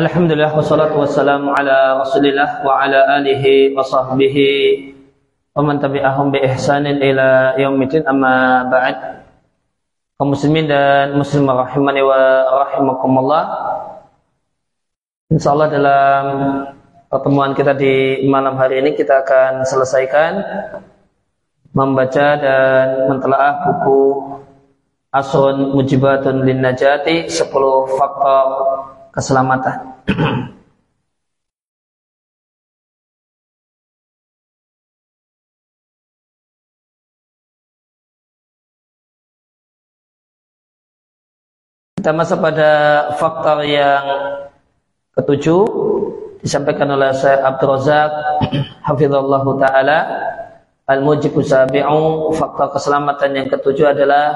Alhamdulillah wassalatu wassalamu ala Rasulillah wa ala alihi wa sahbihi wa man tabi'ahum bi ihsanin ila yaumiddin amma ba'd. Kaum muslimin dan muslimah rahimani wa rahimakumullah. Insyaallah dalam pertemuan kita di malam hari ini kita akan selesaikan membaca dan mentelaah buku Asun Mujibatun Lin Najati 10 faktor keselamatan. Kita masuk pada faktor yang ketujuh disampaikan oleh Syekh Abdul Razak hafizallah taala al-mujibu sabi'u faktor keselamatan yang ketujuh adalah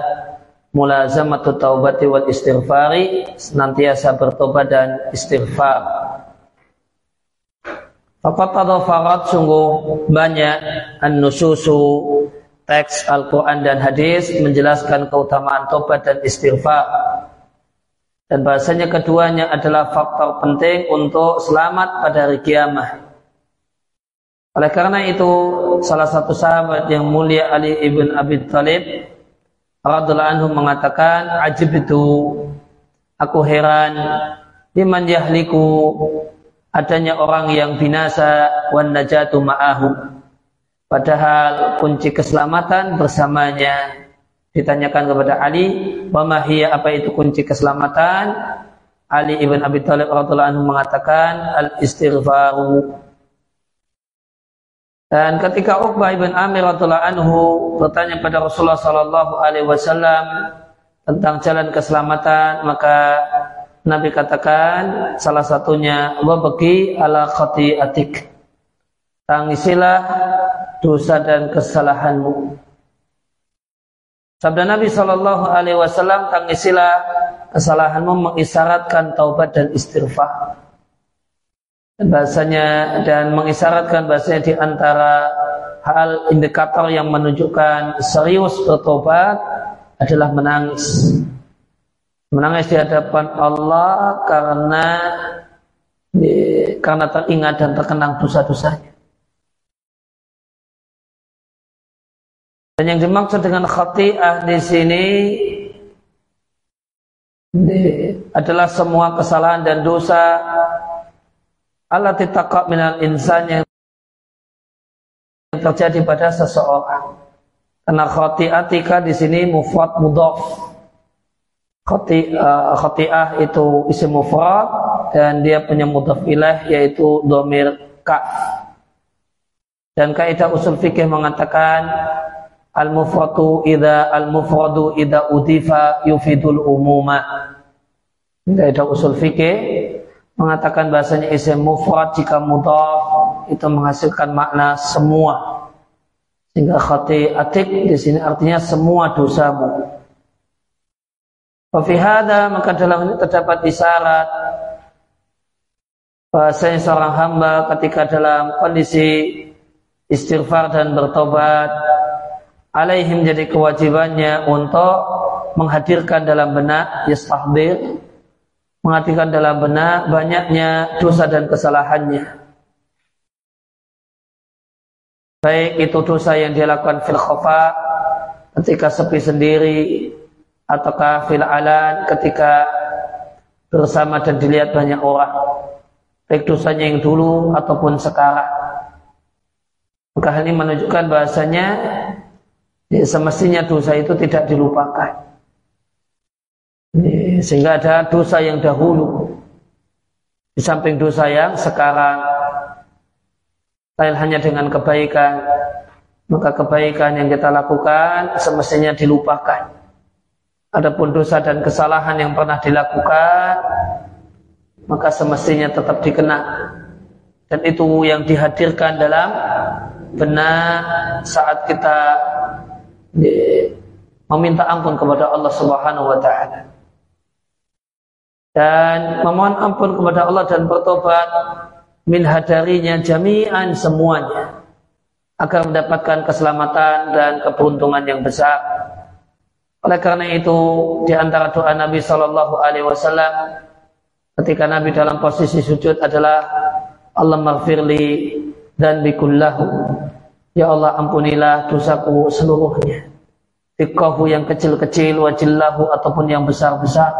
mulazamatu taubati wal istighfari senantiasa bertobat dan istighfar Fakat farat sungguh banyak an-nususu teks Al-Quran dan hadis menjelaskan keutamaan tobat dan istighfar dan bahasanya keduanya adalah faktor penting untuk selamat pada hari kiamat. Oleh karena itu salah satu sahabat yang mulia Ali ibn Abi Thalib radhiallahu anhu mengatakan ajib itu. Aku heran. Liman yahliku. Adanya orang yang binasa wan najatu ma'ahu. Padahal kunci keselamatan bersamanya. Ditanyakan kepada Ali wa apa itu kunci keselamatan? Ali ibn Abi Thalib radhiallahu anhu mengatakan al istighfaru dan ketika Uqbah ibn Amir radhiallahu anhu bertanya pada Rasulullah sallallahu alaihi wasallam tentang jalan keselamatan, maka Nabi katakan salah satunya wa bagi ala khati'atik. Tangisilah dosa dan kesalahanmu. Sabda Nabi Shallallahu Alaihi Wasallam tangisilah kesalahanmu mengisyaratkan taubat dan istighfar bahasanya dan mengisyaratkan bahasanya di antara hal indikator yang menunjukkan serius bertobat adalah menangis. Menangis di hadapan Allah karena karena teringat dan terkenang dosa-dosanya. Dan yang dimaksud dengan khati'ah di sini adalah semua kesalahan dan dosa Allah titaqa minal insan yang terjadi pada seseorang. Karena khati'atika di sini mufrad mudhaf. Khati, uh, khati'ah itu isim mufrad dan dia punya mudhaf ilaih yaitu domir ka. Dan kaidah usul fikih mengatakan al mufradu idza al mufradu idza udifa yufidul umuma. Kaidah usul fikih mengatakan bahasanya isim mufrad jika mudhaf itu menghasilkan makna semua. Sehingga khati atik di sini artinya semua dosamu. Wafihada maka dalam ini terdapat isyarat bahasanya seorang hamba ketika dalam kondisi istighfar dan bertobat alaihim jadi kewajibannya untuk menghadirkan dalam benak yastahdir mengartikan dalam benak banyaknya dosa dan kesalahannya. Baik itu dosa yang dia lakukan fil khofa ketika sepi sendiri ataukah fil alan ketika bersama dan dilihat banyak orang. Baik dosanya yang dulu ataupun sekarang. Maka ini menunjukkan bahasanya semestinya dosa itu tidak dilupakan. Sehingga ada dosa yang dahulu. Di samping dosa yang sekarang lain hanya dengan kebaikan. Maka kebaikan yang kita lakukan semestinya dilupakan. Adapun dosa dan kesalahan yang pernah dilakukan maka semestinya tetap dikenang dan itu yang dihadirkan dalam benar saat kita meminta ampun kepada Allah Subhanahu wa taala dan memohon ampun kepada Allah dan bertobat min hadarinya jami'an semuanya agar mendapatkan keselamatan dan keberuntungan yang besar. Oleh karena itu di antara doa Nabi Shallallahu Alaihi Wasallam ketika Nabi dalam posisi sujud adalah Allah maghfirli dan bikullahu Ya Allah ampunilah dosaku seluruhnya. Dikahu yang kecil-kecil wajillahu ataupun yang besar-besar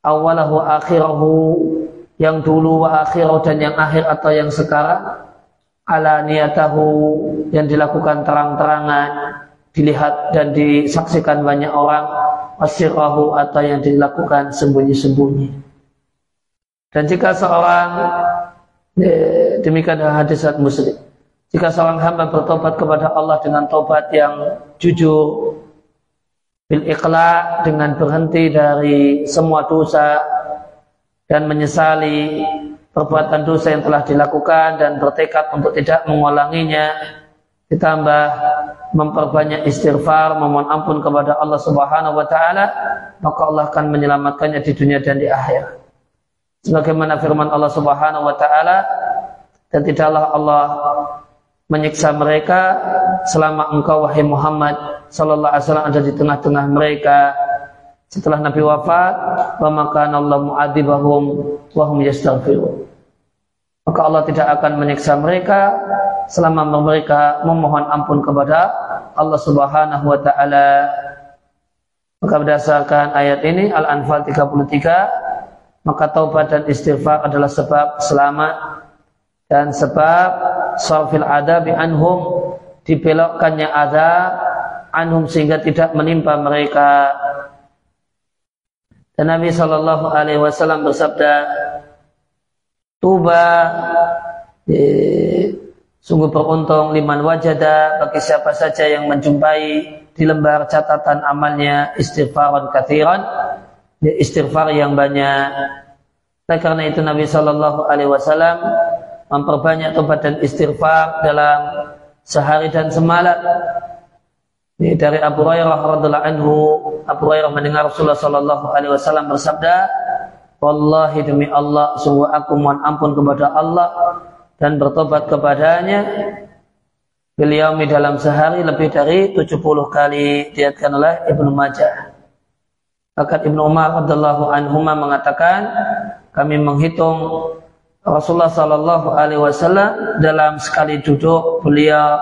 Awalahu akhirahu yang dulu wa akhirahu dan yang akhir atau yang sekarang ala niyatahu yang dilakukan terang-terangan dilihat dan disaksikan banyak orang wasirahu atau yang dilakukan sembunyi-sembunyi. Dan jika seorang eh, demikian hadis muslim. Jika seorang hamba bertobat kepada Allah dengan tobat yang jujur, bil ikhla dengan berhenti dari semua dosa dan menyesali perbuatan dosa yang telah dilakukan dan bertekad untuk tidak mengulanginya, ditambah memperbanyak istighfar, memohon ampun kepada Allah Subhanahu wa taala, maka Allah akan menyelamatkannya di dunia dan di akhirat. Sebagaimana firman Allah Subhanahu wa taala, dan tidaklah Allah menyiksa mereka selama engkau wahai Muhammad sallallahu alaihi wasallam ada di tengah-tengah mereka. Setelah Nabi wafat wa maka Allah mu'adzibahum wa hum maka Allah tidak akan menyiksa mereka selama mereka memohon ampun kepada Allah Subhanahu wa taala. Maka berdasarkan ayat ini Al-Anfal 33 maka taubat dan istighfar adalah sebab selamat dan sebab sarfil adabi anhum dibelokkannya azab anhum sehingga tidak menimpa mereka. Dan Nabi Shallallahu Alaihi Wasallam bersabda Tuba. Sungguh beruntung liman wajada bagi siapa saja yang menjumpai di lembar catatan amalnya istighfaran kathiran ya, istighfar yang banyak. Nah, karena itu Nabi Shallallahu Alaihi Wasallam memperbanyak tobat dan istighfar dalam sehari dan semalam. Ini dari Abu Hurairah radhiallahu anhu, Abu Hurairah mendengar Rasulullah sallallahu alaihi wasallam bersabda, "Wallahi demi Allah, sungguh aku mohon ampun kepada Allah dan bertobat kepadanya beliau dalam sehari lebih dari 70 kali diatkan oleh Ibnu Majah. Bahkan Ibnu Umar radhiallahu anhu mengatakan, kami menghitung Rasulullah Shallallahu Alaihi Wasallam dalam sekali duduk beliau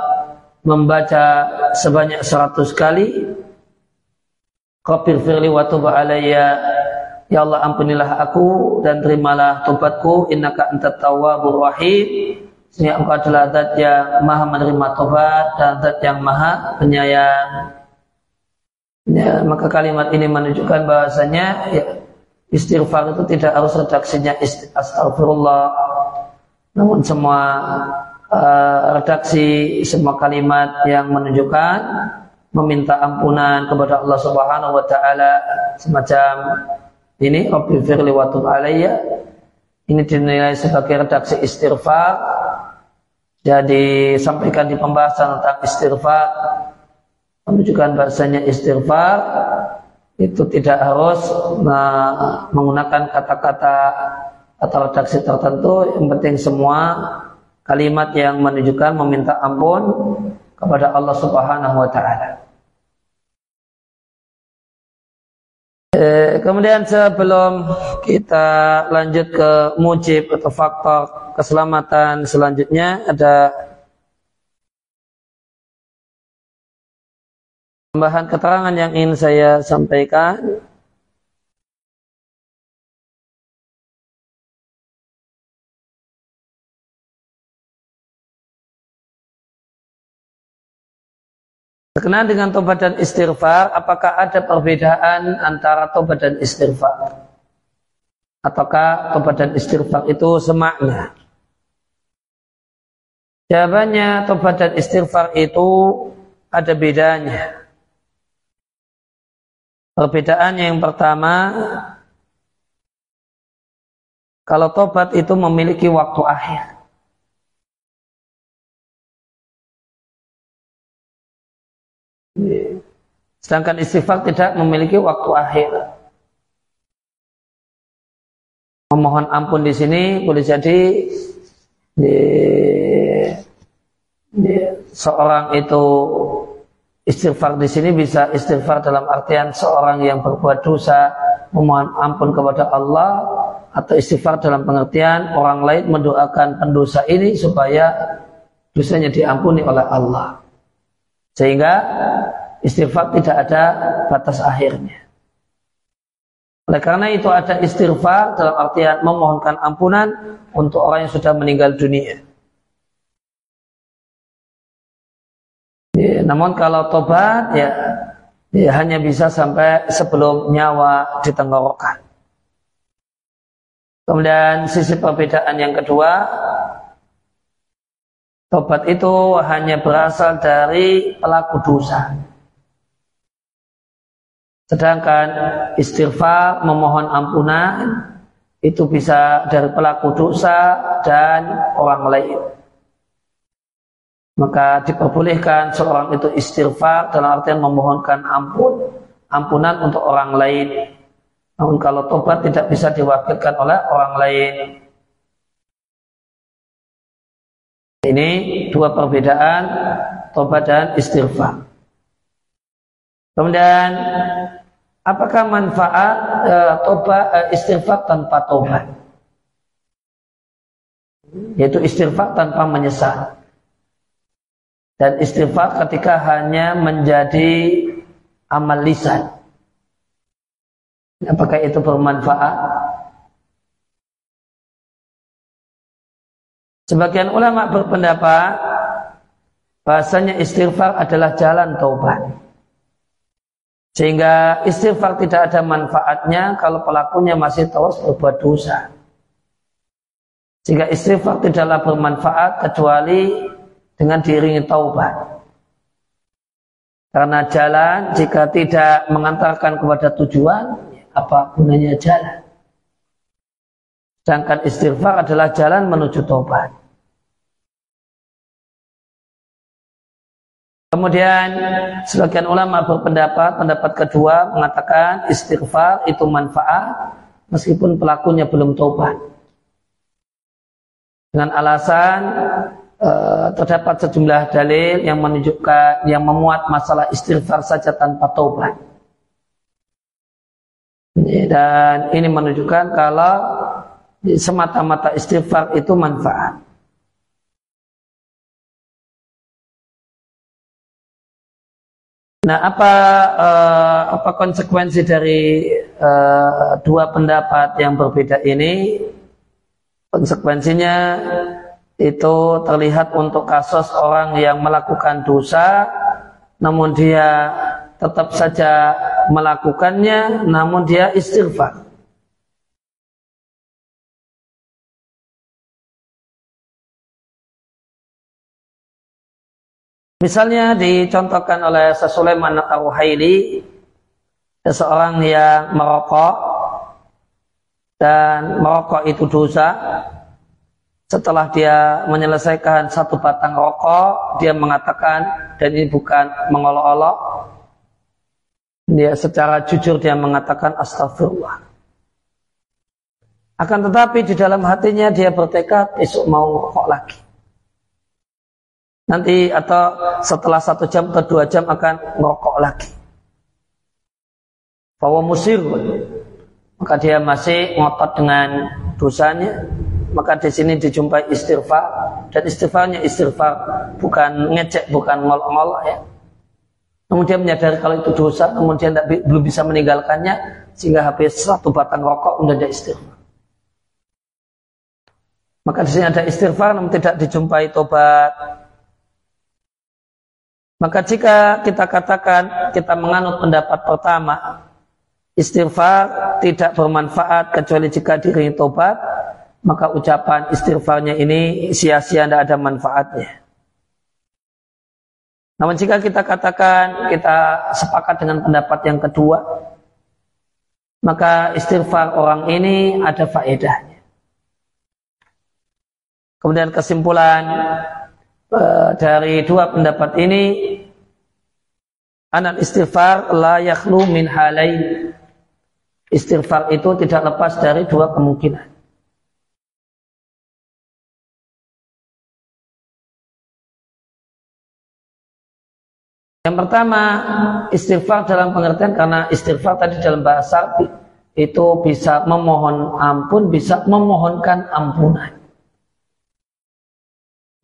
membaca sebanyak seratus kali. Kafir firli wa tuba alayya. Ya Allah ampunilah aku dan terimalah tobatku. Innaka antat tawwabur rahim. Sehingga engkau adalah zat yang maha menerima tobat dan zat yang maha penyayang. Ya, Maka kalimat ini menunjukkan bahasanya ya, Istighfar itu tidak harus redaksinya astagfirullah. Namun semua uh, redaksi, semua kalimat yang menunjukkan meminta ampunan kepada Allah Subhanahu wa taala semacam ini Rabbi firli wa alayya. Ini dinilai sebagai redaksi istighfar. Jadi sampaikan di pembahasan tentang istighfar menunjukkan bahasanya istighfar itu tidak harus menggunakan kata-kata atau redaksi tertentu yang penting semua kalimat yang menunjukkan meminta ampun kepada Allah Subhanahu wa taala. Eh, kemudian sebelum kita lanjut ke mujib atau faktor keselamatan selanjutnya ada Tambahan keterangan yang ingin saya sampaikan Berkenaan dengan tobat dan istighfar, apakah ada perbedaan antara tobat dan istighfar? Ataukah tobat dan istighfar itu semakna? Jawabannya tobat dan istighfar itu ada bedanya. Perbedaannya yang pertama, kalau tobat itu memiliki waktu akhir. Sedangkan istighfar tidak memiliki waktu akhir. Memohon ampun di sini boleh jadi di, di, seorang itu Istighfar di sini bisa istighfar dalam artian seorang yang berbuat dosa memohon ampun kepada Allah atau istighfar dalam pengertian orang lain mendoakan pendosa ini supaya dosanya diampuni oleh Allah. Sehingga istighfar tidak ada batas akhirnya. Oleh karena itu ada istighfar dalam artian memohonkan ampunan untuk orang yang sudah meninggal dunia. Namun kalau tobat ya, ya hanya bisa sampai sebelum nyawa di tenggorokan. Kemudian sisi perbedaan yang kedua, tobat itu hanya berasal dari pelaku dosa. Sedangkan istighfar memohon ampunan itu bisa dari pelaku dosa dan orang lain. Maka diperbolehkan seorang itu istighfar dalam artian memohonkan ampun, ampunan untuk orang lain. Namun kalau tobat tidak bisa diwakilkan oleh orang lain. Ini dua perbedaan tobat dan istighfar. Kemudian apakah manfaat e, tobat e, istighfar tanpa tobat? Yaitu istighfar tanpa menyesal. Dan istighfar ketika hanya menjadi amal lisan. Apakah itu bermanfaat? Sebagian ulama berpendapat bahasanya istighfar adalah jalan taubat. Sehingga istighfar tidak ada manfaatnya kalau pelakunya masih terus berbuat dosa. Sehingga istighfar tidaklah bermanfaat kecuali dengan diiringi taubat. Karena jalan jika tidak mengantarkan kepada tujuan, apa gunanya jalan? Sedangkan istighfar adalah jalan menuju taubat. Kemudian sebagian ulama berpendapat, pendapat kedua mengatakan istighfar itu manfaat meskipun pelakunya belum tobat. Dengan alasan e, terdapat sejumlah dalil yang menunjukkan yang memuat masalah istighfar saja tanpa tobat. Dan ini menunjukkan kalau semata-mata istighfar itu manfaat. Nah, apa uh, apa konsekuensi dari uh, dua pendapat yang berbeda ini? Konsekuensinya itu terlihat untuk kasus orang yang melakukan dosa, namun dia tetap saja melakukannya, namun dia istighfar. Misalnya dicontohkan oleh Sulaiman Ar-Ruhaili seseorang yang merokok dan merokok itu dosa setelah dia menyelesaikan satu batang rokok dia mengatakan dan ini bukan mengolok-olok. Dia secara jujur dia mengatakan astagfirullah akan tetapi di dalam hatinya dia bertekad esok mau rokok lagi. Nanti atau setelah satu jam atau dua jam akan ngerokok lagi. Bahwa musir, maka dia masih ngotot dengan dosanya, maka di sini dijumpai istighfar dan istighfarnya istighfar bukan ngecek, bukan ngolok-ngolok ya. Namun dia menyadari kalau itu dosa, kemudian tidak, belum bisa meninggalkannya sehingga habis satu batang rokok mendadak istighfar. Maka di sini ada istighfar namun tidak dijumpai tobat, maka jika kita katakan kita menganut pendapat pertama, istighfar tidak bermanfaat kecuali jika diri tobat, maka ucapan istighfarnya ini sia-sia tidak ada manfaatnya. Namun jika kita katakan kita sepakat dengan pendapat yang kedua, maka istighfar orang ini ada faedahnya. Kemudian kesimpulan Eh, dari dua pendapat ini anak istighfar la yakhlu min halain istighfar itu tidak lepas dari dua kemungkinan yang pertama istighfar dalam pengertian karena istighfar tadi dalam bahasa itu bisa memohon ampun, bisa memohonkan ampunan.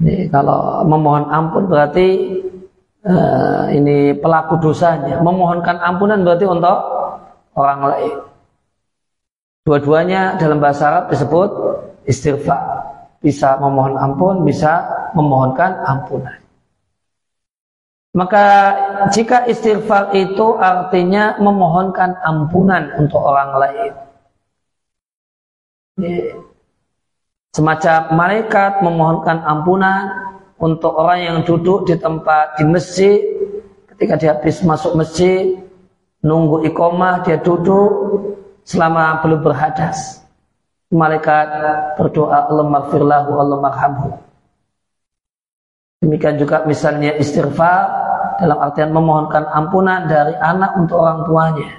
Ini kalau memohon ampun berarti uh, ini pelaku dosanya. Memohonkan ampunan berarti untuk orang lain. Dua-duanya dalam bahasa Arab disebut istighfar. Bisa memohon ampun, bisa memohonkan ampunan. Maka jika istighfar itu artinya memohonkan ampunan untuk orang lain. Semacam malaikat memohonkan ampunan untuk orang yang duduk di tempat di masjid ketika dia habis masuk masjid nunggu ikomah dia duduk selama belum berhadas. Malaikat berdoa Allah maghfirlahu Allah marhamhu. Demikian juga misalnya istighfar dalam artian memohonkan ampunan dari anak untuk orang tuanya.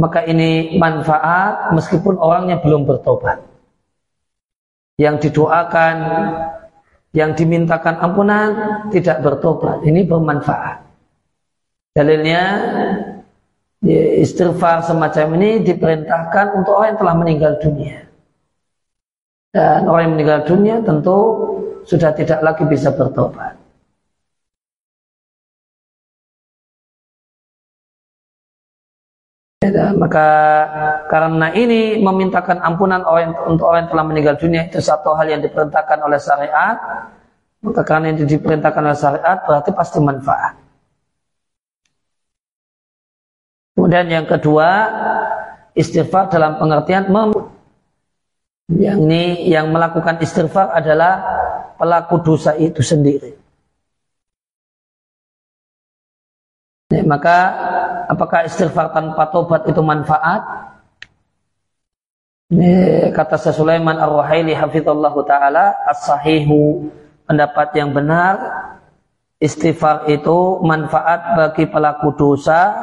Maka ini manfaat meskipun orangnya belum bertobat. Yang didoakan, yang dimintakan ampunan tidak bertobat. Ini bermanfaat. Dalilnya istighfar semacam ini diperintahkan untuk orang yang telah meninggal dunia. Dan orang yang meninggal dunia tentu sudah tidak lagi bisa bertobat. Ya, maka karena ini memintakan ampunan orang untuk orang yang telah meninggal dunia itu satu hal yang diperintahkan oleh syariat. Maka karena itu diperintahkan oleh syariat berarti pasti manfaat. Kemudian yang kedua, istighfar dalam pengertian mem yang ini yang melakukan istighfar adalah pelaku dosa itu sendiri. Ya, maka apakah istighfar tanpa tobat itu manfaat? Ini kata Sulaiman Ar-Ruhaili hafizallahu taala as-sahihu pendapat yang benar istighfar itu manfaat bagi pelaku dosa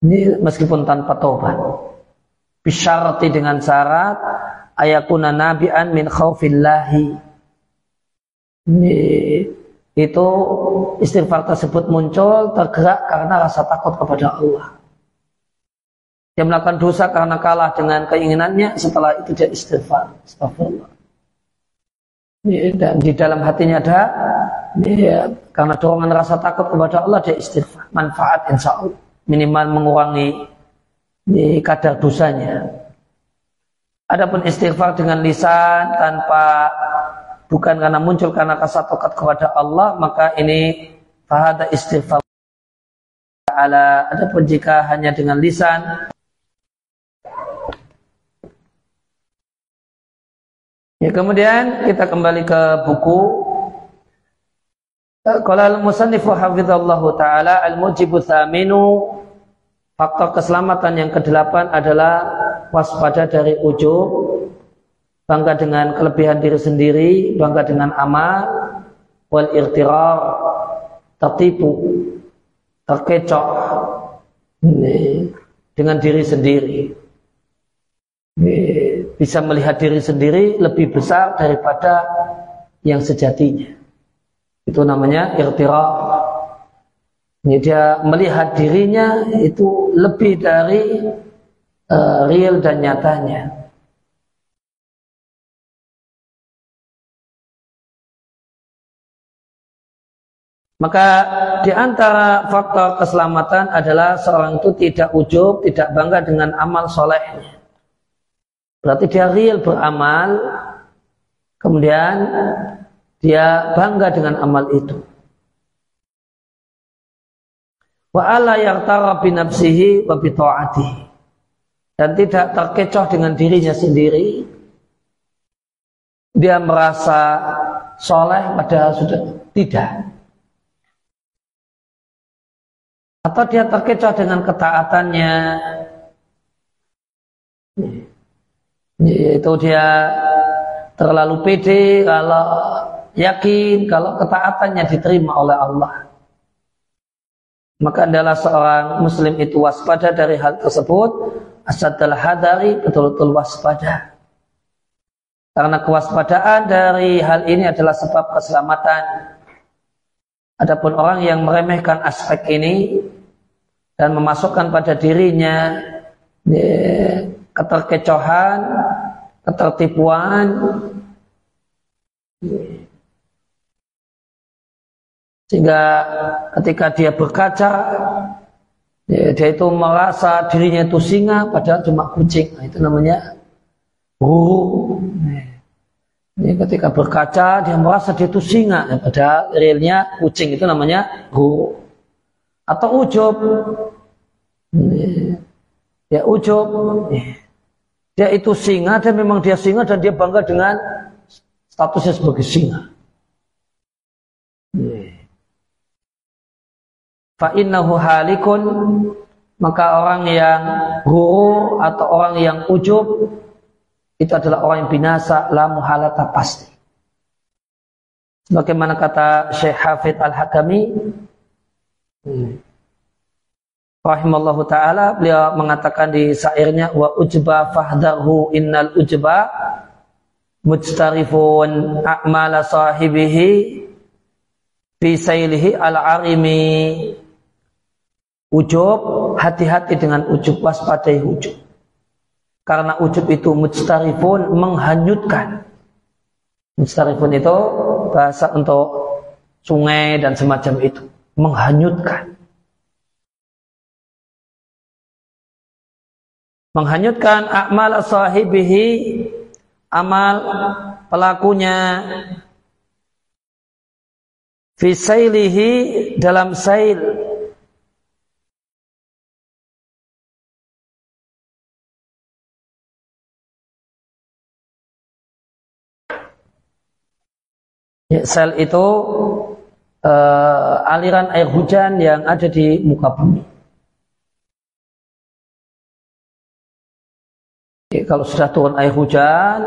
ini meskipun tanpa taubat. Bisyarati dengan syarat ayakuna nabi'an min khaufillahi. Ini itu istighfar tersebut muncul tergerak karena rasa takut kepada Allah. Dia melakukan dosa karena kalah dengan keinginannya, setelah itu dia istighfar. Astagfirullah. Dan di dalam hatinya ada ya, karena dorongan rasa takut kepada Allah dia istighfar. Manfaat insya Allah minimal mengurangi kadar dosanya. Adapun istighfar dengan lisan tanpa bukan karena muncul karena rasa takut kepada Allah maka ini fahada istighfar ala. Adapun jika hanya dengan lisan Ya kemudian kita kembali ke buku. Qala al-musannifu hafizallahu taala al-mujibu thaminu. Faktor keselamatan yang kedelapan adalah waspada dari ujub, bangga dengan kelebihan diri sendiri, bangga dengan amal, wal irtirar, tertipu, terkecoh dengan diri sendiri. Bisa melihat diri sendiri lebih besar daripada yang sejatinya. Itu namanya irtirar. Ini dia melihat dirinya itu lebih dari uh, real dan nyatanya. Maka di antara faktor keselamatan adalah seorang itu tidak ujub, tidak bangga dengan amal solehnya. Berarti dia real beramal, kemudian dia bangga dengan amal itu. Wa ala yartara bi nafsihi wa bi ta'atihi. Dan tidak terkecoh dengan dirinya sendiri. Dia merasa soleh padahal sudah tidak atau dia terkecoh dengan ketaatannya. Yaitu dia terlalu pede kalau yakin kalau ketaatannya diterima oleh Allah. Maka adalah seorang muslim itu waspada dari hal tersebut. Adalah hadari betul-betul waspada. Karena kewaspadaan dari hal ini adalah sebab keselamatan adapun orang yang meremehkan aspek ini dan memasukkan pada dirinya ya, keterkecohan, ketertipuan, sehingga ketika dia berkaca ya, dia itu merasa dirinya itu singa padahal cuma kucing. Nah, itu namanya buruk ini ketika berkaca dia merasa dia itu singa. Ya, padahal realnya kucing itu namanya buruk atau ujub ya ujub dia itu singa dan memang dia singa dan dia bangga dengan statusnya sebagai singa. Fa'innahu halikun maka orang yang guru atau orang yang ujub itu adalah orang yang binasa la muhalata pasti sebagaimana kata Syekh Hafid Al-Hakami hmm. rahimallahu taala beliau mengatakan di syairnya wa ujba fahdarhu innal ujba mujtarifun a'mala sahibihi bisailihi al-arimi Ujub, hati-hati dengan ujub, waspadai ujub. Karena ujub itu mujtarifun menghanyutkan. Mujtarifun itu bahasa untuk sungai dan semacam itu. Menghanyutkan. Menghanyutkan amal sahibihi amal pelakunya fisailihi dalam sail Ya, sel itu uh, aliran air hujan yang ada di muka bumi. Ya, kalau sudah turun air hujan,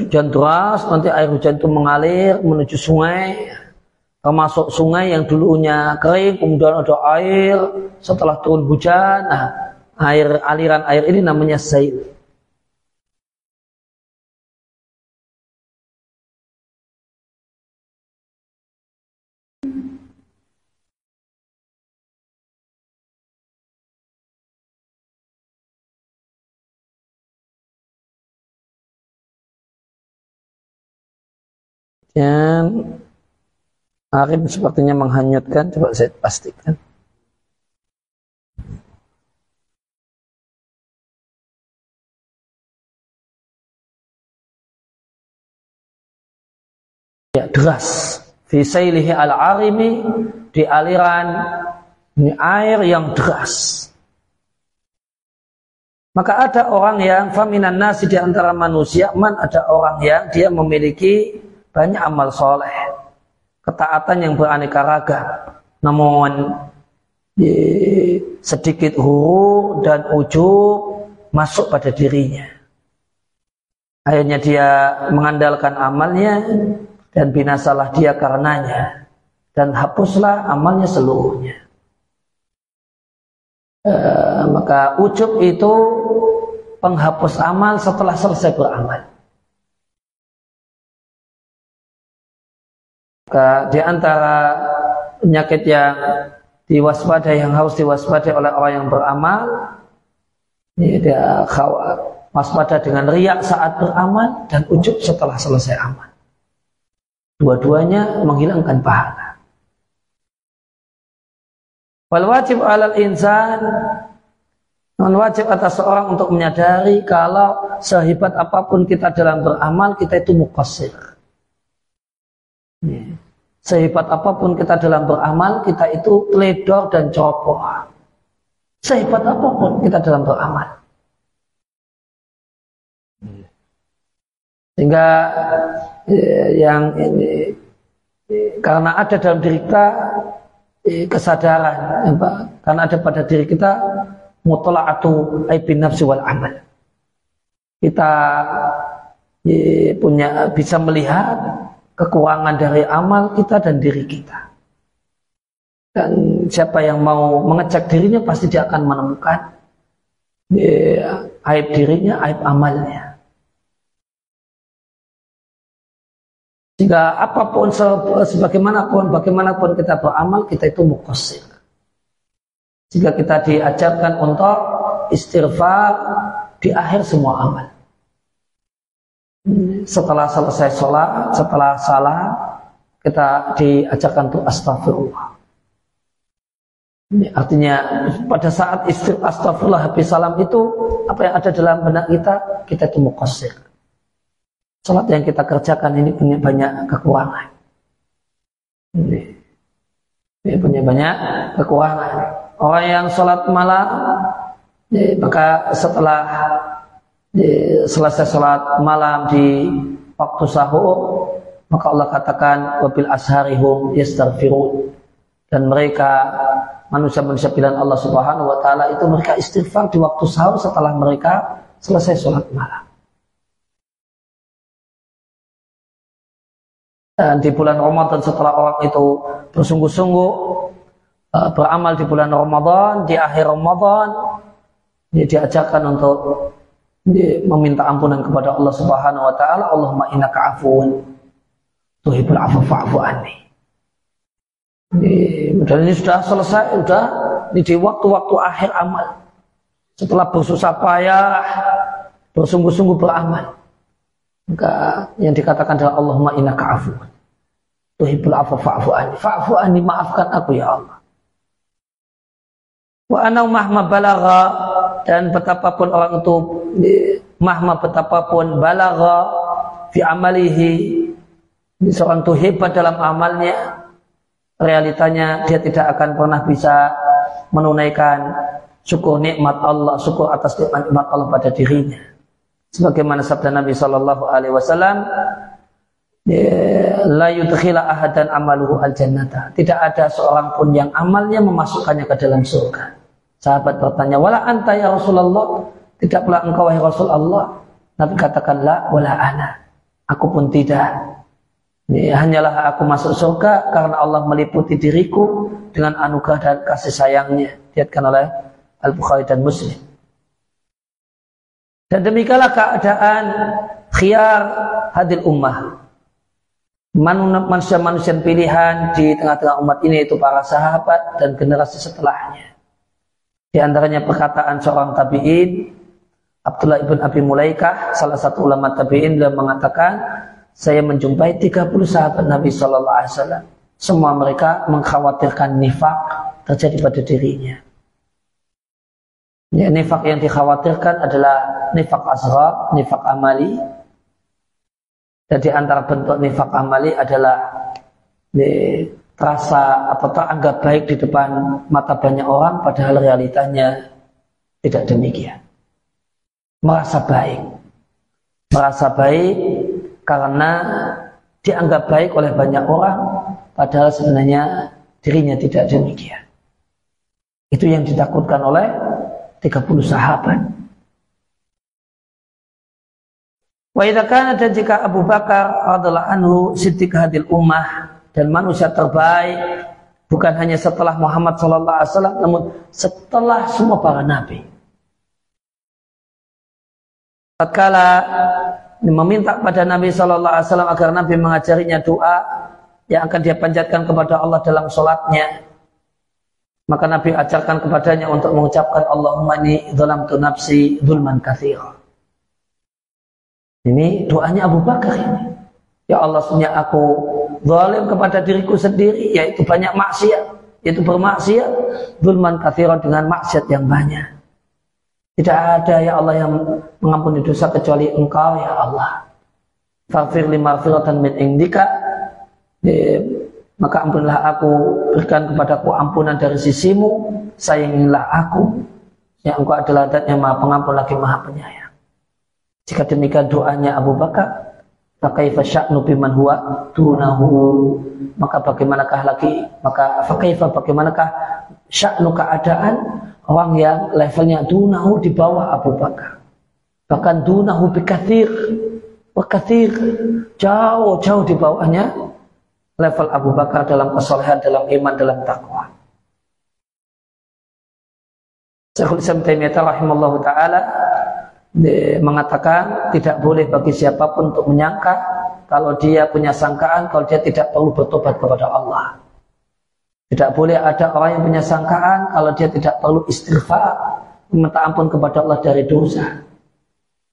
hujan deras, nanti air hujan itu mengalir menuju sungai, termasuk sungai yang dulunya kering, kemudian ada air, setelah turun hujan, nah, air aliran air ini namanya sail. Dan Arif sepertinya menghanyutkan, coba saya pastikan. Ya, deras. Fisailihi al-arimi di aliran ini air yang deras. Maka ada orang yang faminan nasi di antara manusia, man ada orang yang dia memiliki banyak amal soleh, ketaatan yang beraneka ragam, namun sedikit huru dan ujub masuk pada dirinya. Akhirnya dia mengandalkan amalnya dan binasalah dia karenanya dan hapuslah amalnya seluruhnya. E, maka ujub itu penghapus amal setelah selesai beramal. Di antara penyakit yang diwaspadai yang harus diwaspadai oleh orang yang beramal ini dia waspada dengan riak saat beramal dan ujub setelah selesai amal. Dua-duanya menghilangkan pahala. Wal wajib alal insan non wajib atas seorang untuk menyadari kalau sehebat apa pun kita dalam beramal kita itu mukasir Sehebat apa pun kita dalam beramal, kita itu teledor dan copoh. Sehebat apa pun kita dalam beramal. Sehingga eh, yang ini karena ada dalam diri kita eh, kesadaran, ya, karena ada pada diri kita mutla'atu aibin nafsi wal amal. Kita eh, punya bisa melihat kekurangan dari amal kita dan diri kita. Dan siapa yang mau mengecek dirinya pasti dia akan menemukan ya, aib dirinya, aib amalnya. Sehingga apa pun sebagaimanapun bagaimanapun kita beramal kita itu mukosir. Jika kita diajarkan untuk istighfar di akhir semua amal. Setelah selesai sholat, setelah salah, kita diajarkan untuk astagfirullah. Ini artinya pada saat istighfar astagfirullah habis salam itu apa yang ada dalam benak kita kita itu mukasir. Salat yang kita kerjakan ini punya banyak kekurangan. Ini, ini punya banyak kekurangan. Orang yang sholat malam maka setelah selesai sholat malam di waktu sahur maka Allah katakan wabil asharihum yastaghfirun dan mereka manusia-manusia pilihan Allah Subhanahu wa taala itu mereka istighfar di waktu sahur setelah mereka selesai sholat malam. Dan di bulan Ramadan setelah orang itu bersungguh-sungguh uh, beramal di bulan Ramadan, di akhir Ramadan dia diajarkan untuk meminta ampunan kepada Allah Subhanahu wa taala, Allahumma innaka afuwun tuhibbul afwa fa'fu anni. Dan ini sudah selesai, sudah ini di waktu-waktu akhir amal. Setelah bersusah payah, bersungguh-sungguh beramal. Maka yang dikatakan adalah Allahumma innaka afuwun tuhibbul afwa fa'fu anni. Fa'fu anni maafkan aku ya Allah. Wa anau mahma balagha dan betapapun orang itu mahma betapapun balagha fi amalihi seorang itu hebat dalam amalnya realitanya dia tidak akan pernah bisa menunaikan syukur nikmat Allah syukur atas nikmat Allah pada dirinya. Sebagaimana sabda Nabi Shallallahu Alaihi Wasallam la yudkhila ahadan amaluhu al jannata tidak ada seorang pun yang amalnya memasukkannya ke dalam surga Sahabat bertanya, wala anta ya Rasulullah, tidak pula engkau wahai Rasulullah. Nabi katakanlah, wala ana. Aku pun tidak. Hanyalah aku masuk surga karena Allah meliputi diriku dengan anugerah dan kasih sayangnya. Diatkan oleh Al-Bukhari dan Muslim. Dan demikianlah keadaan khiar hadil ummah. Manusia-manusia pilihan di tengah-tengah umat ini itu para sahabat dan generasi setelahnya. Di antaranya perkataan seorang tabi'in Abdullah ibn Abi Mulaikah salah satu ulama tabi'in dia mengatakan saya menjumpai 30 sahabat Nabi Shallallahu Alaihi Wasallam. Semua mereka mengkhawatirkan nifak terjadi pada dirinya. Ya, nifak yang dikhawatirkan adalah nifak asghar, nifak amali. Dan di antara bentuk nifak amali adalah terasa atau teranggap baik di depan mata banyak orang padahal realitanya tidak demikian. Merasa baik. Merasa baik karena dianggap baik oleh banyak orang padahal sebenarnya dirinya tidak demikian. Itu yang ditakutkan oleh 30 sahabat. Wa idza kana jika Abu Bakar radhiyallahu anhu siddiq hadil ummah dan manusia terbaik bukan hanya setelah Muhammad Sallallahu Alaihi Wasallam, namun setelah semua para nabi. Tatkala meminta pada Nabi Sallallahu Alaihi Wasallam agar Nabi mengajarinya doa yang akan dia panjatkan kepada Allah dalam sholatnya, maka Nabi ajarkan kepadanya untuk mengucapkan Allahumma ni tu nafsi dhulman kathira. Ini doanya Abu Bakar ini. Ya Allah punya aku zalim kepada diriku sendiri yaitu banyak maksiat yaitu bermaksiat zulman kathiran dengan maksiat yang banyak. Tidak ada ya Allah yang mengampuni dosa kecuali engkau ya Allah. Faghfir li min indika. Maka ampunilah aku berikan kepadaku ampunan dari sisimu sayangilah aku. Yang engkau adalah dat yang maha pengampun lagi maha penyayang. Jika demikian doanya Abu Bakar Fakaifa sya'nu biman huwa tunahu maka bagaimanakah lagi? Maka fakaifa bagaimanakah sya'nu keadaan orang yang levelnya dunahu di bawah Abu Bakar? Bahkan dunahu bikathir. Bikathir jauh jauh di bawahnya level Abu Bakar dalam kesolehan dalam iman dalam takwa. Syekhul Islam Taimiyah rahimallahu taala mengatakan tidak boleh bagi siapa pun untuk menyangka kalau dia punya sangkaan kalau dia tidak perlu bertobat kepada Allah. Tidak boleh ada orang yang punya sangkaan kalau dia tidak perlu istighfar, meminta ampun kepada Allah dari dosa.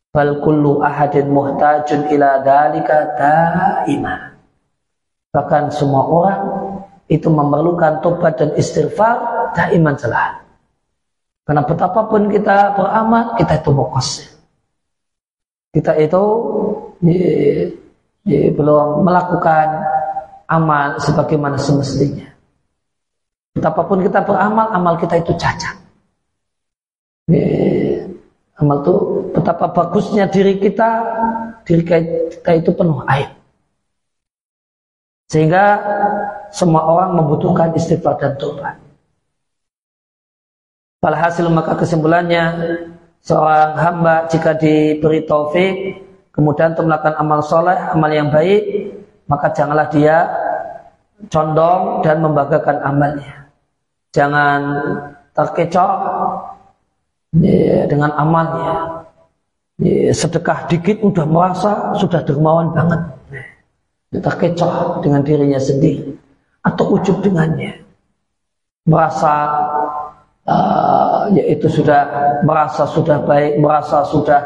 Bal kullu ahadin muhtajun ila dalika daima. Bahkan semua orang itu memerlukan tobat dan istighfar daiman selalu. Karena betapapun kita beramal, kita itu mukasir. Kita itu ya, ya, belum melakukan amal sebagaimana semestinya. Betapapun kita beramal, amal kita itu cacat. Ya, amal itu betapa bagusnya diri kita, diri kita itu penuh aib. Sehingga semua orang membutuhkan istighfar dan tobat. Walhasil maka kesimpulannya seorang hamba jika diberi taufik kemudian untuk melakukan amal soleh, amal yang baik, maka janganlah dia condong dan membanggakan amalnya. Jangan terkecoh ya, dengan amalnya. Ya, sedekah dikit udah merasa sudah dermawan banget. Ya, terkecoh dengan dirinya sendiri atau ujub dengannya. Merasa uh, yaitu sudah merasa sudah baik, merasa sudah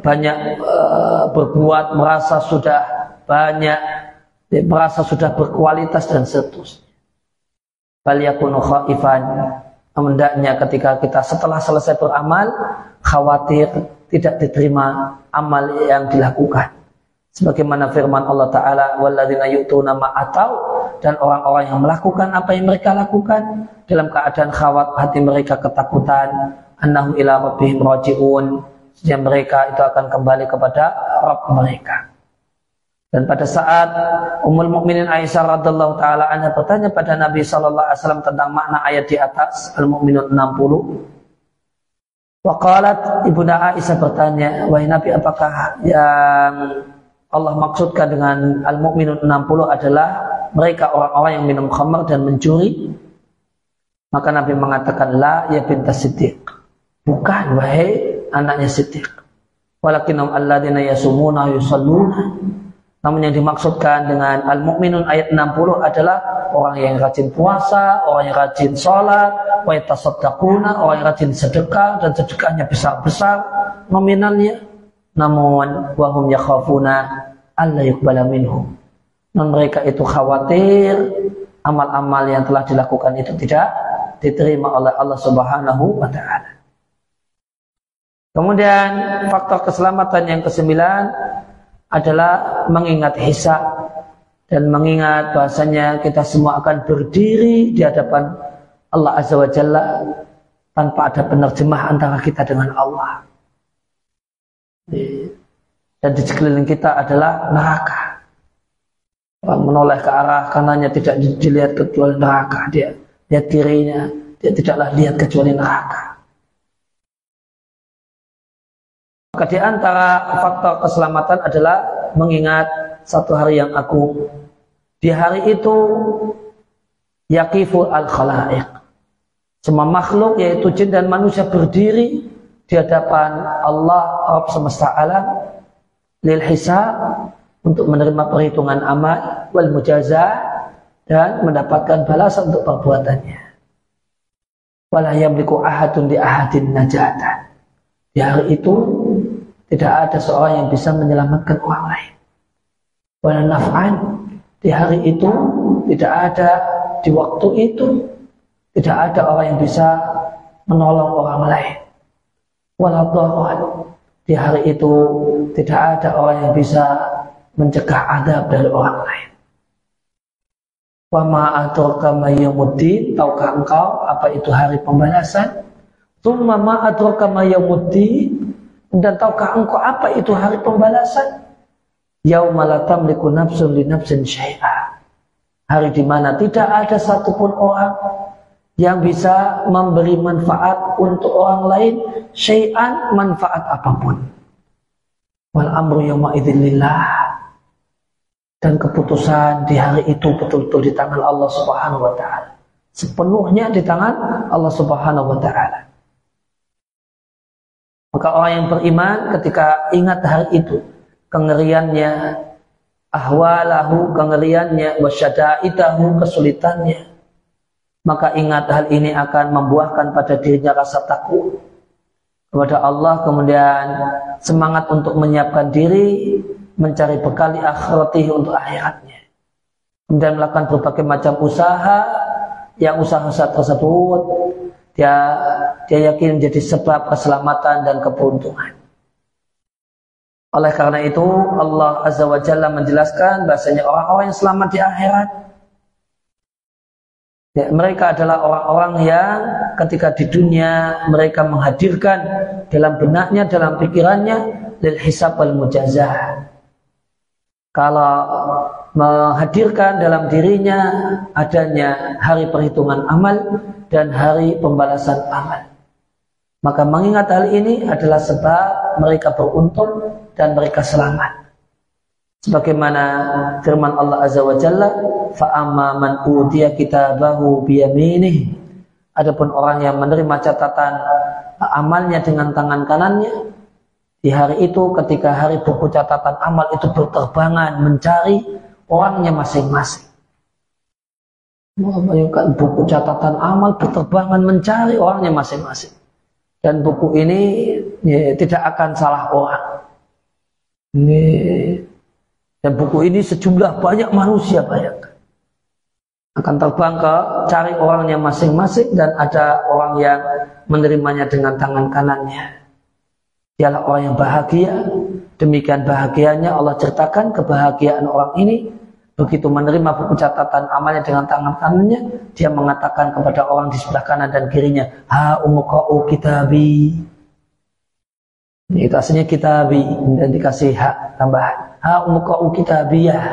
banyak, uh, berbuat, merasa sudah banyak, ya, merasa sudah berkualitas dan seterusnya. Baliyakunu khaifan Hendaknya ketika kita setelah selesai beramal Khawatir tidak diterima amal yang dilakukan Sebagaimana firman Allah Ta'ala Walladzina yu'tuna ma'atau Dan orang-orang yang melakukan apa yang mereka lakukan Dalam keadaan khawat hati mereka ketakutan Annahum ila rabbihim raji'un Sehingga mereka itu akan kembali kepada Rabb mereka dan pada saat Ummul Mukminin Aisyah radhiallahu taala anha bertanya pada Nabi sallallahu alaihi wasallam tentang makna ayat di atas Al-Mukminun 60. Waqalat Ibunda Aisyah bertanya, "Wahai Nabi, apakah yang Allah maksudkan dengan al-mu'minun 60 adalah mereka orang-orang yang minum khamar dan mencuri. Maka Nabi mengatakan la ya binta siddiq. Bukan wahai anaknya siddiq. Walakinum alladina yasumuna yusalluna. Namun yang dimaksudkan dengan al-mu'minun ayat 60 adalah orang yang rajin puasa, orang yang rajin sholat, wa orang yang rajin sedekah dan sedekahnya besar-besar nominalnya namun wahum yakhafuna alla yuqbala minhum. Non mereka itu khawatir amal-amal yang telah dilakukan itu tidak diterima oleh Allah Subhanahu wa taala. Kemudian faktor keselamatan yang kesembilan adalah mengingat hisab dan mengingat bahasanya kita semua akan berdiri di hadapan Allah Azza wa Jalla tanpa ada penerjemah antara kita dengan Allah. Dan di sekeliling kita adalah neraka. Orang menoleh ke arah kanannya tidak dilihat kecuali neraka. Dia lihat kirinya, dia tidaklah lihat kecuali neraka. Maka di antara faktor keselamatan adalah mengingat satu hari yang aku di hari itu yakifu al khalaik semua makhluk yaitu jin dan manusia berdiri di hadapan Allah Rabb semesta alam lil hisab untuk menerima perhitungan amal wal mujaza dan mendapatkan balasan untuk perbuatannya. Wala yamliku ahadun di ahadin najatan. Di hari itu tidak ada seorang yang bisa menyelamatkan orang lain. Wala naf'an di hari itu tidak ada di waktu itu tidak ada orang yang bisa menolong orang lain waladharan. Di hari itu tidak ada orang yang bisa mencegah adab dari orang lain. Wa ma'adraka mayyamuddin, tahukah engkau apa itu hari pembalasan? Tsumma ma'adraka mayyamuddin, dan tahukah engkau apa itu hari pembalasan? Yauma la tamliku nafsun li nafsin syai'a. Hari di mana tidak ada satupun orang yang bisa memberi manfaat untuk orang lain syai'an manfaat apa pun. Wal amru yawma lillah. Dan keputusan di hari itu betul-betul di tangan Allah Subhanahu wa taala. Sepenuhnya di tangan Allah Subhanahu wa taala. Maka orang yang beriman ketika ingat hari itu, kengeriannya, ahwalahu, kengeriannya, wasyadaitahu, kesulitannya, maka ingat hal ini akan membuahkan pada dirinya rasa takut kepada Allah kemudian semangat untuk menyiapkan diri mencari bekal di akhirati untuk akhiratnya. Kemudian melakukan berbagai macam usaha. Yang usaha-usaha tersebut dia dia yakin menjadi sebab keselamatan dan keberuntungan. Oleh karena itu Allah Azza wa Jalla menjelaskan bahasanya orang-orang yang selamat di akhirat Ya, mereka adalah orang-orang yang ketika di dunia mereka menghadirkan dalam benaknya, dalam pikirannya lil hisab wal mujazah. Kalau menghadirkan dalam dirinya adanya hari perhitungan amal dan hari pembalasan amal. Maka mengingat hal ini adalah sebab mereka beruntung dan mereka selamat. Sebagaimana firman Allah Azza wa Jalla, "Fa'amma man utiya kitabahu biyaminih." Adapun orang yang menerima catatan amalnya dengan tangan kanannya, di hari itu ketika hari buku catatan amal itu berterbangan mencari orangnya masing-masing. Buku catatan amal berterbangan mencari orangnya masing-masing. Dan buku ini ya, tidak akan salah orang. Ini dan buku ini sejumlah banyak manusia bayangkan. Akan terbang ke cari orangnya masing-masing dan ada orang yang menerimanya dengan tangan kanannya. Dialah orang yang bahagia. Demikian bahagianya Allah ceritakan kebahagiaan orang ini. Begitu menerima buku catatan amalnya dengan tangan kanannya, dia mengatakan kepada orang di sebelah kanan dan kirinya, Ha umukau kitabi. Itu aslinya kitabi dan dikasih hak tambahan ha umqa'u kitabiyah.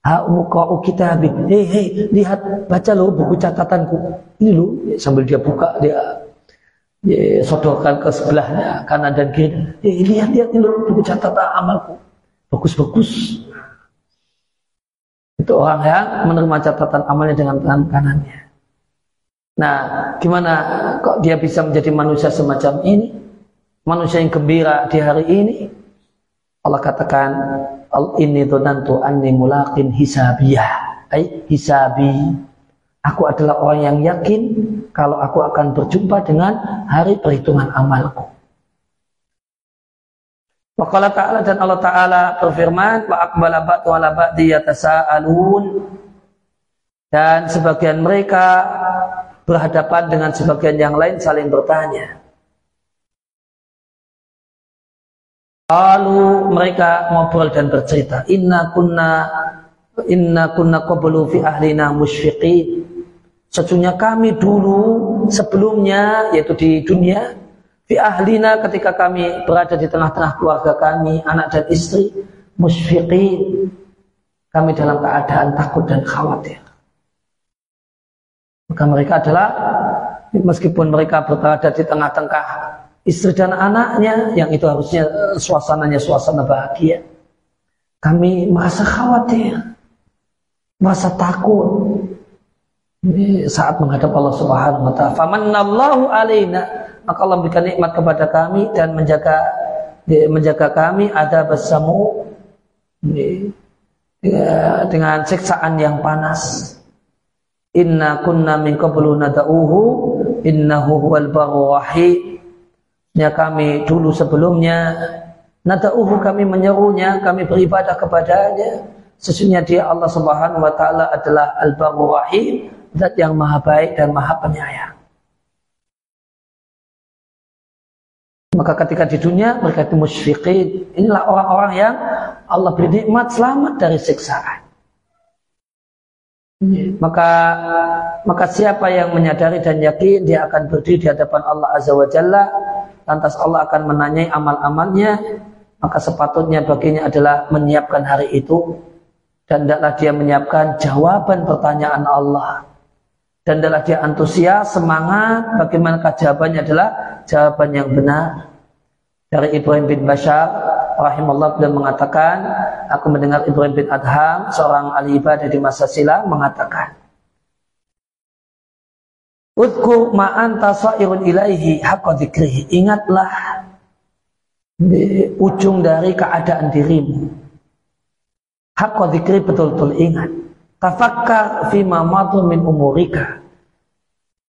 Ha umqa'u kitabi hei hei lihat baca lo buku catatanku. Ini lo sambil dia buka dia ya, sodorkan ke sebelahnya kanan dan kiri. Eh, lihat lihat ini lo buku catatan amalku. Bagus-bagus. Itu orang yang menerima catatan amalnya dengan tangan kanannya. Nah gimana kok dia bisa menjadi manusia semacam ini? Manusia yang gembira di hari ini Allah katakan ini nantu anni mulaqin hisabiyah. Ay hisabi. Aku adalah orang yang yakin kalau aku akan berjumpa dengan hari perhitungan amalku. Waqala ta'ala dan Allah ta'ala berfirman wa aqbala ba'du ala ba'di yatasa'alun. Dan sebagian mereka berhadapan dengan sebagian yang lain saling bertanya Lalu mereka ngobrol dan bercerita, Inna kunna Inna kunna qablu fi ahlina musyfiqin. Sesungguhnya kami dulu sebelumnya yaitu di dunia fi ahlina ketika kami berada di tengah-tengah keluarga kami, anak dan istri, musyfiqin. Kami dalam keadaan takut dan khawatir. Maka mereka adalah meskipun mereka berada di tengah-tengah istri dan anaknya yang itu harusnya eh, suasananya suasana bahagia. Kami merasa khawatir, merasa takut ini saat menghadap Allah Subhanahu wa taala. Famanallahu alaina, maka Allah berikan nikmat kepada kami dan menjaga menjaga kami ada bersama ya, dengan siksaan yang panas. Inna kunna min qablu nad'uhu innahu huwal Ya kami dulu sebelumnya Nada'uhu kami menyerunya, kami beribadah kepadanya. Sesungguhnya dia Allah Subhanahu wa taala adalah Al-Barur Rahim, zat yang maha baik dan maha penyayang. Maka ketika di dunia mereka itu musyfiqin. Inilah orang-orang yang Allah beri nikmat selamat dari siksaan. Maka maka siapa yang menyadari dan yakin dia akan berdiri di hadapan Allah Azza wa Jalla lantas Allah akan menanyai amal-amalnya, maka sepatutnya baginya adalah menyiapkan hari itu dan tidaklah dia menyiapkan jawaban pertanyaan Allah. Dan adalah dia antusias, semangat, bagaimanakah jawabannya adalah jawaban yang benar. Dari Ibrahim bin Bashar, rahimahullah beliau mengatakan, aku mendengar Ibrahim bin Adham, seorang ahli ibadah di masa silam, mengatakan, Udku ma'an tasairun ilaihi haqqa dzikrihi. Ingatlah di ujung dari keadaan dirimu. Haqqa dzikri betul-betul ingat. Tafakkar fima madu min umurika.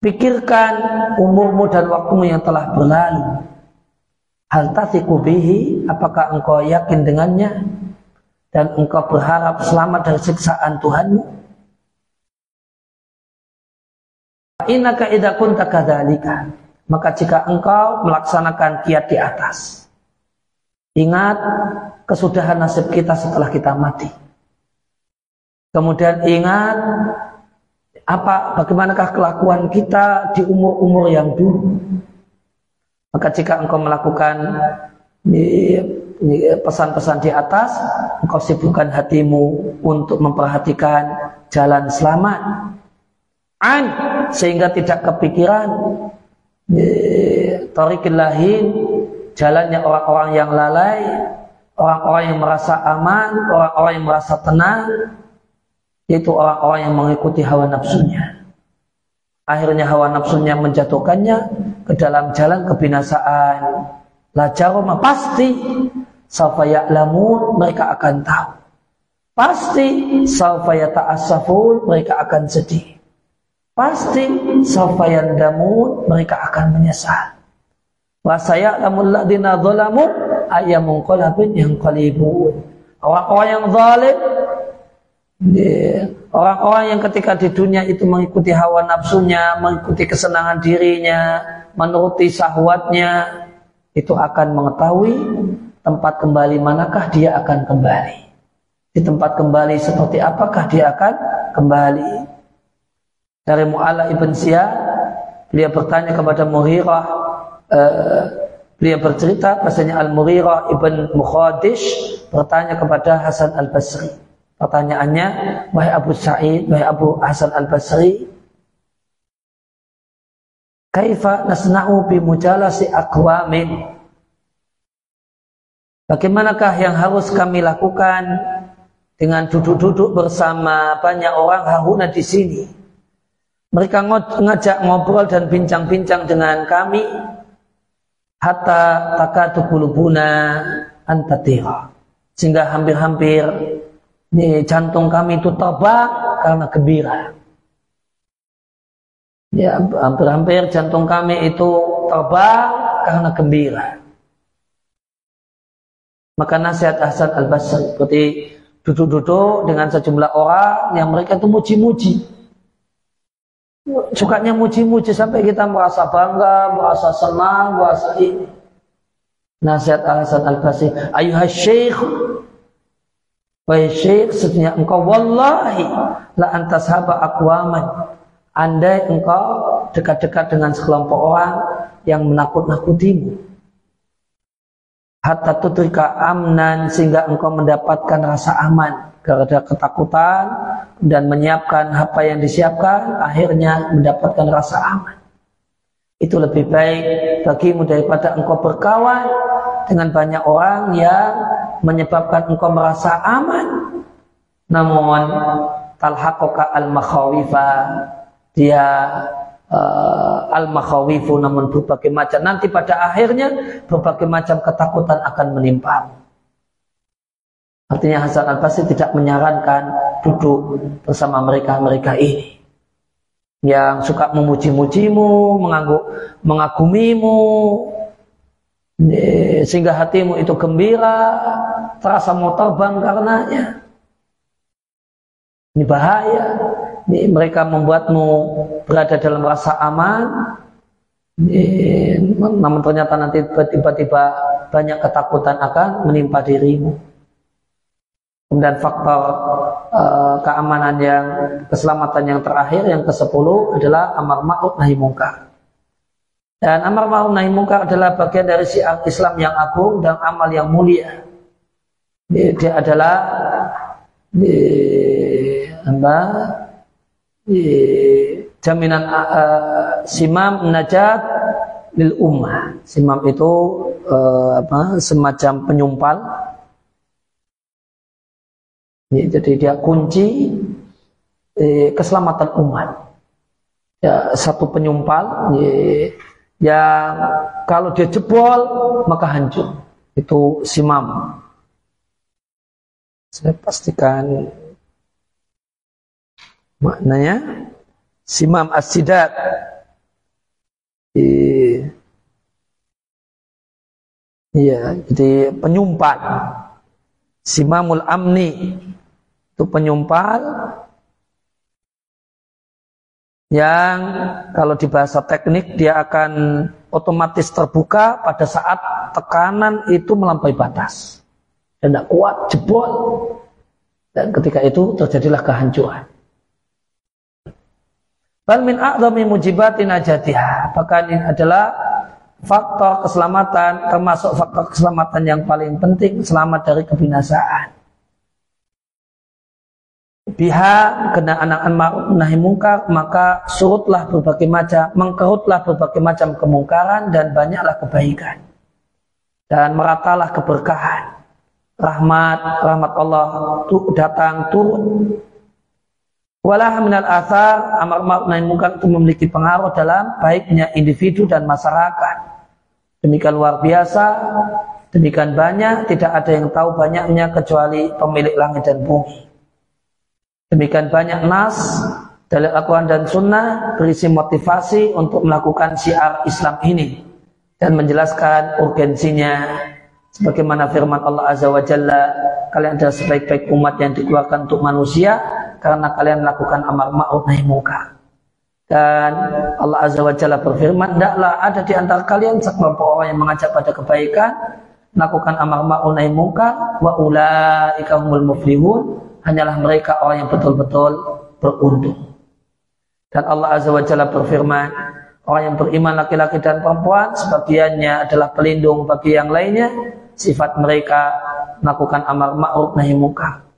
Pikirkan umurmu dan waktumu yang telah berlalu. Hal tasiku bihi, apakah engkau yakin dengannya? Dan engkau berharap selamat dari siksaan Tuhanmu? Innaka idza kunta kadzalika. Maka jika engkau melaksanakan kiat di atas. Ingat kesudahan nasib kita setelah kita mati. Kemudian ingat apa bagaimanakah kelakuan kita di umur-umur yang dulu. Maka jika engkau melakukan pesan-pesan di atas, engkau sibukkan hatimu untuk memperhatikan jalan selamat. An sehingga tidak kepikiran tariqil lahin jalannya orang-orang yang lalai, orang-orang yang merasa aman, orang-orang yang merasa tenang, yaitu orang-orang yang mengikuti hawa nafsunya. Akhirnya hawa nafsunya menjatuhkannya ke dalam jalan kebinasaan. La jaroma pasti ya'lamun mereka akan tahu. Pasti sawfa yata'assafun mereka akan sedih. Pasti sawfa yandamun mereka akan menyesal. Wa saya'lamul ladina zalamu ayyamun qalabin yang qalibun. Orang-orang yang zalim Orang-orang yang ketika di dunia itu mengikuti hawa nafsunya, mengikuti kesenangan dirinya, menuruti sahwatnya, itu akan mengetahui tempat kembali manakah dia akan kembali. Di tempat kembali seperti apakah dia akan kembali. Dari Mu'ala ibn Siyah, beliau bertanya kepada Muhirah, uh, beliau bercerita, bahasanya Al-Mughirah ibn Mukhadish bertanya kepada Hasan Al-Basri. Pertanyaannya, wahai Abu Sa'id, wahai Abu Hasan Al-Basri, Kaifa nasna'u bi mujalasi aqwamin? Bagaimanakah yang harus kami lakukan dengan duduk-duduk bersama banyak orang hahuna di sini? Mereka ngajak ngobrol dan bincang-bincang dengan kami hatta takatu qulubuna antatira sehingga hampir-hampir jantung kami itu terbang karena gembira. Ya, hampir-hampir jantung kami itu terbang karena gembira. Maka nasihat Hasan al-Basri seperti duduk-duduk dengan sejumlah orang yang mereka itu muji-muji. Sukanya muji-muji sampai kita merasa bangga, merasa senang, merasa ini. Nasihat Hasan al-Basri, ayuhas syekh Wahai syekh, sesungguhnya engkau wallahi la antas haba akwaman. Andai engkau dekat-dekat dengan sekelompok orang yang menakut-nakutimu. Hatta tutrika amnan sehingga engkau mendapatkan rasa aman karena ketakutan dan menyiapkan apa yang disiapkan akhirnya mendapatkan rasa aman. Itu lebih baik bagimu daripada engkau berkawan dengan banyak orang yang menyebabkan engkau merasa aman. Namun talhaquka al makhawifa dia uh, al makhawifu namun berbagai macam. Nanti pada akhirnya berbagai macam ketakutan akan menimpa artinya Hasan al Basri tidak menyarankan duduk bersama mereka-mereka ini yang suka memuji-mujimu, mengagumimu, sehingga hatimu itu gembira, terasa mau terbang karenanya. Ini bahaya. Ini mereka membuatmu berada dalam rasa aman. Ini, namun ternyata nanti tiba-tiba banyak ketakutan akan menimpa dirimu. Kemudian faktor uh, keamanan yang keselamatan yang terakhir yang ke-10 adalah amar ma'ruf nahi mungkar. Dan amar ma'ruf nahi mungkar adalah bagian dari syiar Islam yang agung dan amal yang mulia. Dia, dia adalah di, apa, di, jaminan uh, simam najat lil ummah. Simam itu uh, apa, semacam penyumpal. Ya, jadi dia kunci eh, keselamatan umat. Ya, satu penyumpal. Ya, yang kalau dia jebol maka hancur. Itu simam. Saya pastikan maknanya simam asidat Iya, jadi penyumpal. Simamul amni itu penyumpal yang kalau di bahasa teknik dia akan otomatis terbuka pada saat tekanan itu melampaui batas dan tidak kuat jebol dan ketika itu terjadilah kehancuran. Bal min a'zami mujibatin ajatiha. Bahkan ini adalah faktor keselamatan termasuk faktor keselamatan yang paling penting selamat dari kebinasaan biha kena anak-anak ma'ruf nahi mungkar maka surutlah berbagai macam mengkerutlah berbagai macam kemungkaran dan banyaklah kebaikan. Dan meratalah keberkahan. Rahmat rahmat Allah tu, datang turun. Walah minal asar amar ma'ruf nahi mungkar itu memiliki pengaruh dalam baiknya individu dan masyarakat. Demikian luar biasa demikian banyak tidak ada yang tahu banyaknya kecuali pemilik langit dan bumi Demikian banyak nas dari Al-Quran dan Sunnah berisi motivasi untuk melakukan syiar Islam ini dan menjelaskan urgensinya. Sebagaimana firman Allah Azza wa Jalla kalian adalah sebaik-baik umat yang dikeluarkan untuk manusia karena kalian melakukan amar ma'ruf nahi munkar. Dan Allah Azza wa Jalla berfirman tidaklah ada di antara kalian sekelompok orang yang mengajak pada kebaikan melakukan amar ma'ruf nahi munkar wa ulaika humul muflihun hanyalah mereka orang yang betul-betul beruntung. Dan Allah Azza wa Jalla berfirman, orang yang beriman laki-laki dan perempuan sebagiannya adalah pelindung bagi yang lainnya. Sifat mereka melakukan amar ma'ruf nahi munkar.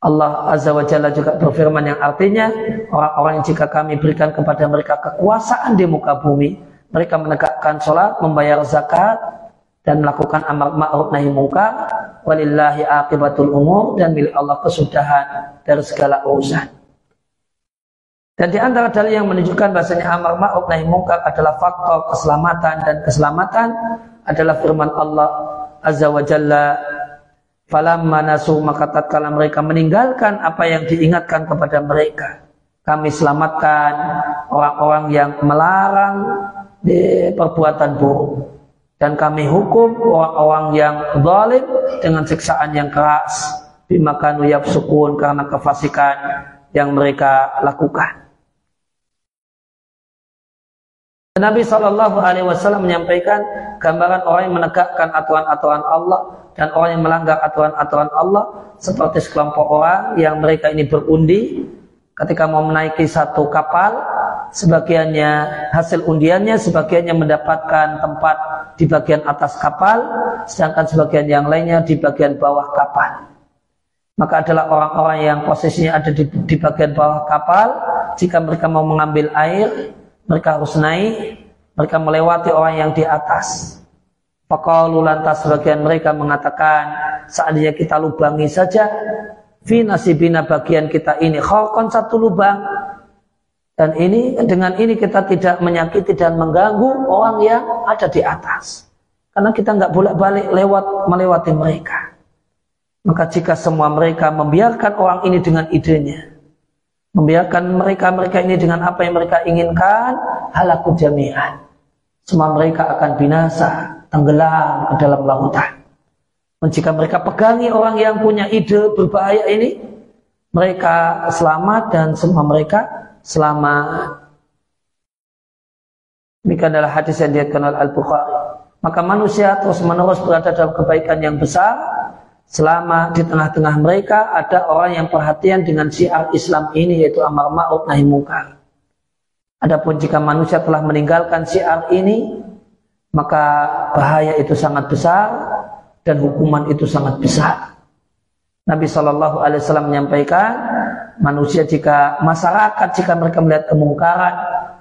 Allah Azza wa Jalla juga berfirman yang artinya orang-orang yang jika kami berikan kepada mereka kekuasaan di muka bumi, mereka menegakkan sholat, membayar zakat, dan melakukan amar ma'ruf nahi munkar walillahi akibatul umur dan milik Allah kesudahan dari segala urusan. Dan di antara dalil yang menunjukkan bahasanya amar ma'ruf nahi munkar adalah faktor keselamatan dan keselamatan adalah firman Allah Azza wa Jalla falamma nasu maka tatkala mereka meninggalkan apa yang diingatkan kepada mereka kami selamatkan orang-orang yang melarang perbuatan buruk dan kami hukum orang-orang yang zalim dengan siksaan yang keras bimakanu sukun karena kefasikan yang mereka lakukan. Nabi Wasallam menyampaikan gambaran orang yang menegakkan aturan-aturan Allah dan orang yang melanggar aturan-aturan Allah seperti sekelompok orang yang mereka ini berundi ketika mau menaiki satu kapal sebagiannya hasil undiannya sebagiannya mendapatkan tempat di bagian atas kapal sedangkan sebagian yang lainnya di bagian bawah kapal. Maka adalah orang-orang yang posisinya ada di, di bagian bawah kapal jika mereka mau mengambil air mereka harus naik mereka melewati orang yang di atas. Pakalu lantas sebagian mereka mengatakan seandainya kita lubangi saja fi nasibina bagian kita ini khalqan satu lubang dan ini dengan ini kita tidak menyakiti dan mengganggu orang yang ada di atas. Karena kita nggak boleh balik lewat melewati mereka. Maka jika semua mereka membiarkan orang ini dengan idenya, membiarkan mereka-mereka ini dengan apa yang mereka inginkan, halaku jami'an. Semua mereka akan binasa, tenggelam ke dalam lautan. Dan jika mereka pegangi orang yang punya ide berbahaya ini, mereka selamat dan semua mereka selamat. Demikian adalah hadis yang diatkan oleh Al-Bukhari. Maka manusia terus menerus berada dalam kebaikan yang besar selama di tengah-tengah mereka ada orang yang perhatian dengan syiar Islam ini yaitu amar ma'ruf nahi munkar. Adapun jika manusia telah meninggalkan syiar ini maka bahaya itu sangat besar dan hukuman itu sangat besar. Nabi Shallallahu Alaihi Wasallam menyampaikan manusia jika masyarakat jika mereka melihat kemungkaran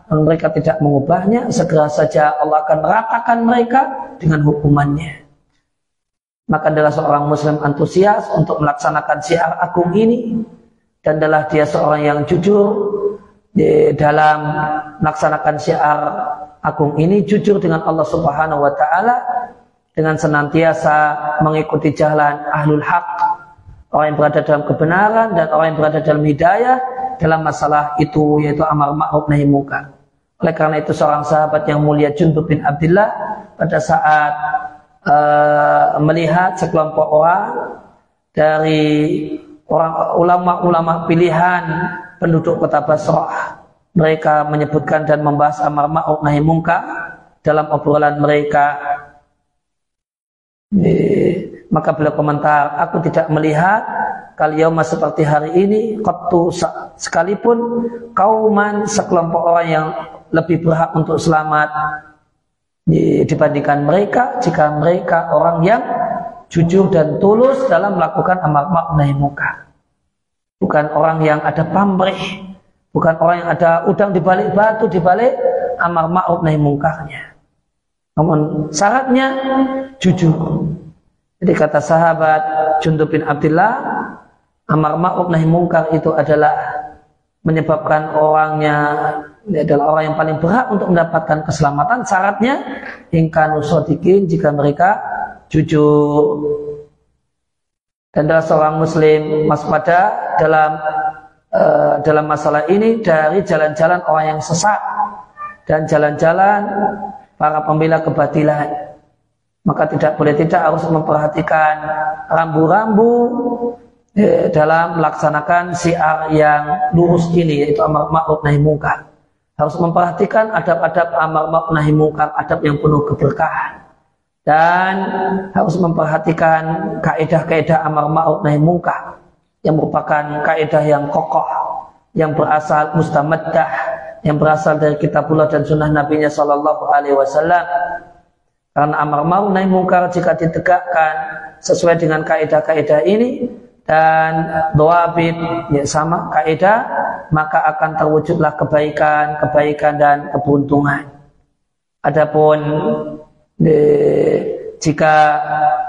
dan mereka tidak mengubahnya segera saja Allah akan meratakan mereka dengan hukumannya. Maka adalah seorang muslim antusias untuk melaksanakan syiar agung ini dan adalah dia seorang yang jujur di dalam melaksanakan syiar agung ini jujur dengan Allah Subhanahu wa taala dengan senantiasa mengikuti jalan ahlul haq orang yang berada dalam kebenaran dan orang yang berada dalam hidayah dalam masalah itu yaitu amar ma'ruf nahi munkar. Oleh karena itu seorang sahabat yang mulia Jundub bin Abdullah pada saat uh, melihat sekelompok orang dari orang ulama-ulama pilihan penduduk kota Basrah mereka menyebutkan dan membahas amar ma'ruf nahi munkar dalam obrolan mereka maka beliau komentar aku tidak melihat kalian seperti hari ini qattu sekalipun kauman sekelompok orang yang lebih berhak untuk selamat dibandingkan mereka jika mereka orang yang jujur dan tulus dalam melakukan amal ma'ruf nahi munkar. Bukan orang yang ada pamrih, bukan orang yang ada udang di balik batu di balik amal ma'ruf nahi mukarnya. Namun syaratnya jujur. Jadi kata sahabat Jundub bin Abdullah, amar ma'ruf nahi munkar itu adalah menyebabkan orangnya ini adalah orang yang paling berhak untuk mendapatkan keselamatan syaratnya ingkanu sodikin jika mereka jujur dan adalah seorang muslim pada dalam uh, dalam masalah ini dari jalan-jalan orang yang sesat dan jalan-jalan para pembela kebatilan. Maka tidak boleh tidak harus memperhatikan rambu-rambu eh, dalam melaksanakan siar yang lurus ini yaitu amar ma'ruf nahi mungkar. Harus memperhatikan adab-adab amar ma'ruf nahi mungkar, adab yang penuh keberkahan. Dan harus memperhatikan kaidah-kaidah amar ma'ruf nahi mungkar yang merupakan kaidah yang kokoh, yang berasal mustamaddah, yang berasal dari kitabullah dan sunnah nabinya sallallahu alaihi wasallam. Karena amar ma'ruf nahi mungkar jika ditegakkan sesuai dengan kaidah-kaidah ini dan doabit ya sama kaidah maka akan terwujudlah kebaikan kebaikan dan keberuntungan adapun de, jika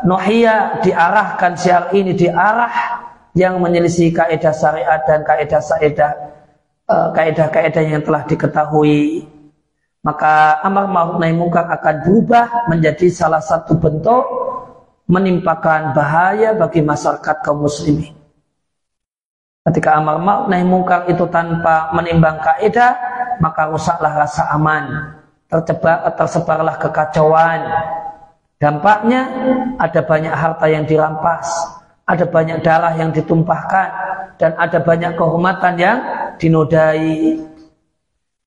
nohia diarahkan siar ini diarah yang menyelisih kaidah syariat dan kaidah eh, kaidah-kaidah yang telah diketahui maka amar ma'ruf nahi munkar akan berubah menjadi salah satu bentuk menimpakan bahaya bagi masyarakat kaum muslimin. Ketika amar ma'ruf nahi mungkar itu tanpa menimbang kaidah, maka rusaklah rasa aman, tercebar tersebarlah kekacauan. Dampaknya ada banyak harta yang dirampas, ada banyak darah yang ditumpahkan, dan ada banyak kehormatan yang dinodai.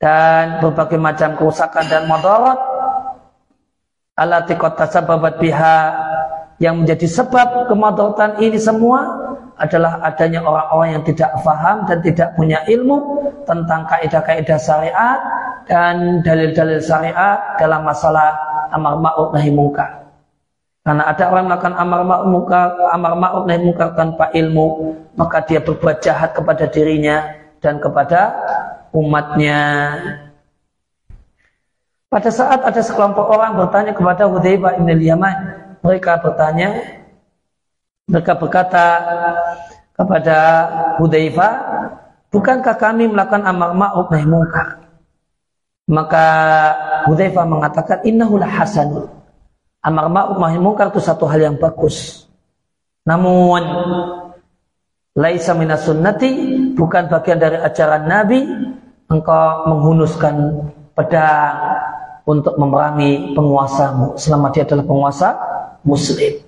Dan berbagai macam kerusakan dan madarat alati kota sababat biha. Yang menjadi sebab kemadatan ini semua adalah adanya orang-orang yang tidak faham dan tidak punya ilmu tentang kaidah-kaidah syariat dan dalil-dalil syariat dalam masalah amar ma'ruf nahi munkar. Karena ada orang melakukan amar ma'ruf munkar, amar ma'ruf nahi munkar tanpa ilmu, maka dia berbuat jahat kepada dirinya dan kepada umatnya. Pada saat ada sekelompok orang bertanya kepada Hudzaifah bin Yaman, mereka bertanya, mereka berkata kepada Hudzaifah, bukankah kami melakukan amar ma'ruf nahi munkar? Maka Hudzaifah mengatakan, innahu hasan. Amar ma'ruf nahi munkar itu satu hal yang bagus. Namun laisa minas sunnati bukan bagian dari ajaran Nabi engkau menghunuskan pedang untuk memerangi penguasamu selama dia adalah penguasa muslim.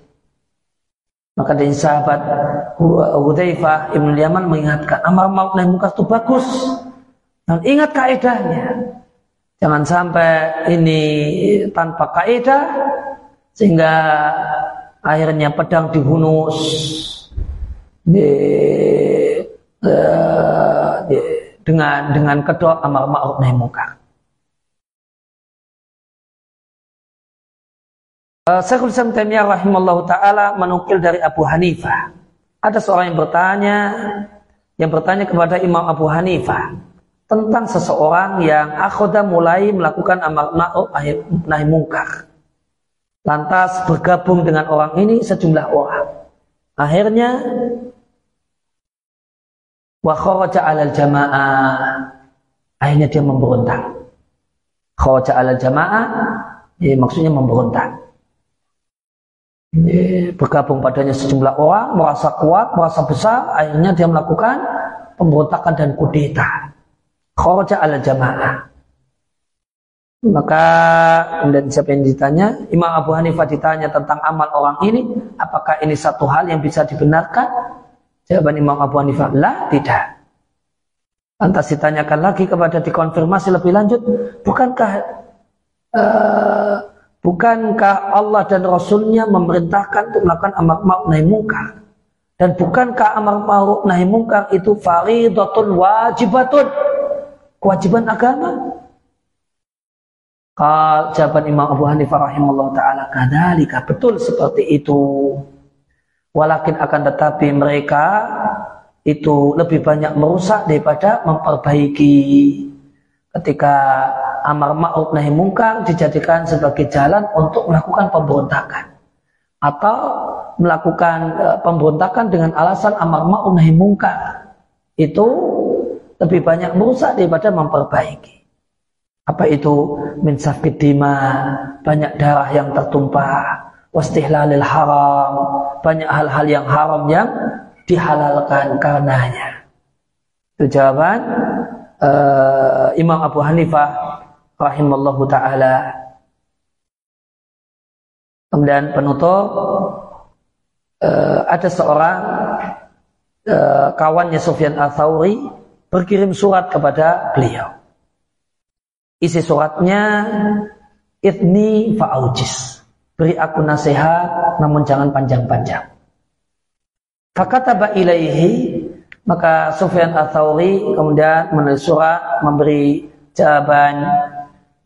Maka dari sahabat Hudzaifah Ibn Yaman mengingatkan amar ma'ruf nahi munkar itu bagus. Dan ingat kaidahnya. Jangan sampai ini tanpa kaidah sehingga akhirnya pedang dihunus di, uh, di, dengan dengan kedua amar ma'ruf nahi munkar. Uh, Syekhul Islam Taimiyah rahimallahu taala menukil dari Abu Hanifah. Ada seorang yang bertanya yang bertanya kepada Imam Abu Hanifah tentang seseorang yang akhoda mulai melakukan amar ma'ruf nahi mungkar. Lantas bergabung dengan orang ini sejumlah orang. Akhirnya wa kharaja 'alal jamaah. Akhirnya dia memberontak. Kharaja 'alal jamaah ya, maksudnya memberontak bergabung padanya sejumlah orang merasa kuat, merasa besar, akhirnya dia melakukan pemberontakan dan kudeta. Kharaja ala jamaah. Maka dan siapa yang ditanya? Imam Abu Hanifah ditanya tentang amal orang ini, apakah ini satu hal yang bisa dibenarkan? Jawaban Imam Abu Hanifah, lah tidak. Lantas ditanyakan lagi kepada dikonfirmasi lebih lanjut, bukankah uh, bukankah Allah dan Rasulnya memerintahkan untuk melakukan amar ma'ruf nahi mungkar? Dan bukankah amar ma'ruf nahi mungkar itu faridatun wajibatun? Kewajiban agama? Kal jawaban Imam Abu Hanifah rahimahullah taala kadalika betul seperti itu. Walakin akan tetapi mereka itu lebih banyak merusak daripada memperbaiki. Ketika amar ma'ruf nahi mungkar dijadikan sebagai jalan untuk melakukan pemberontakan atau melakukan e, pemberontakan dengan alasan amar ma'ruf nahi mungkar itu lebih banyak merusak daripada memperbaiki. Apa itu min dima, banyak darah yang tertumpah, wastihlalil haram, banyak hal-hal yang haram yang dihalalkan karenanya. Itu jawaban uh, Imam Abu Hanifah rahimallahu taala. Kemudian penutup uh, ada seorang uh, kawannya Sufyan Al-Thawri berkirim surat kepada beliau. Isi suratnya Itni fa'aujis. Beri aku nasihat namun jangan panjang-panjang. Fakataba ilaihi maka Sufyan Ats-Tsauri kemudian menulis surat memberi jawaban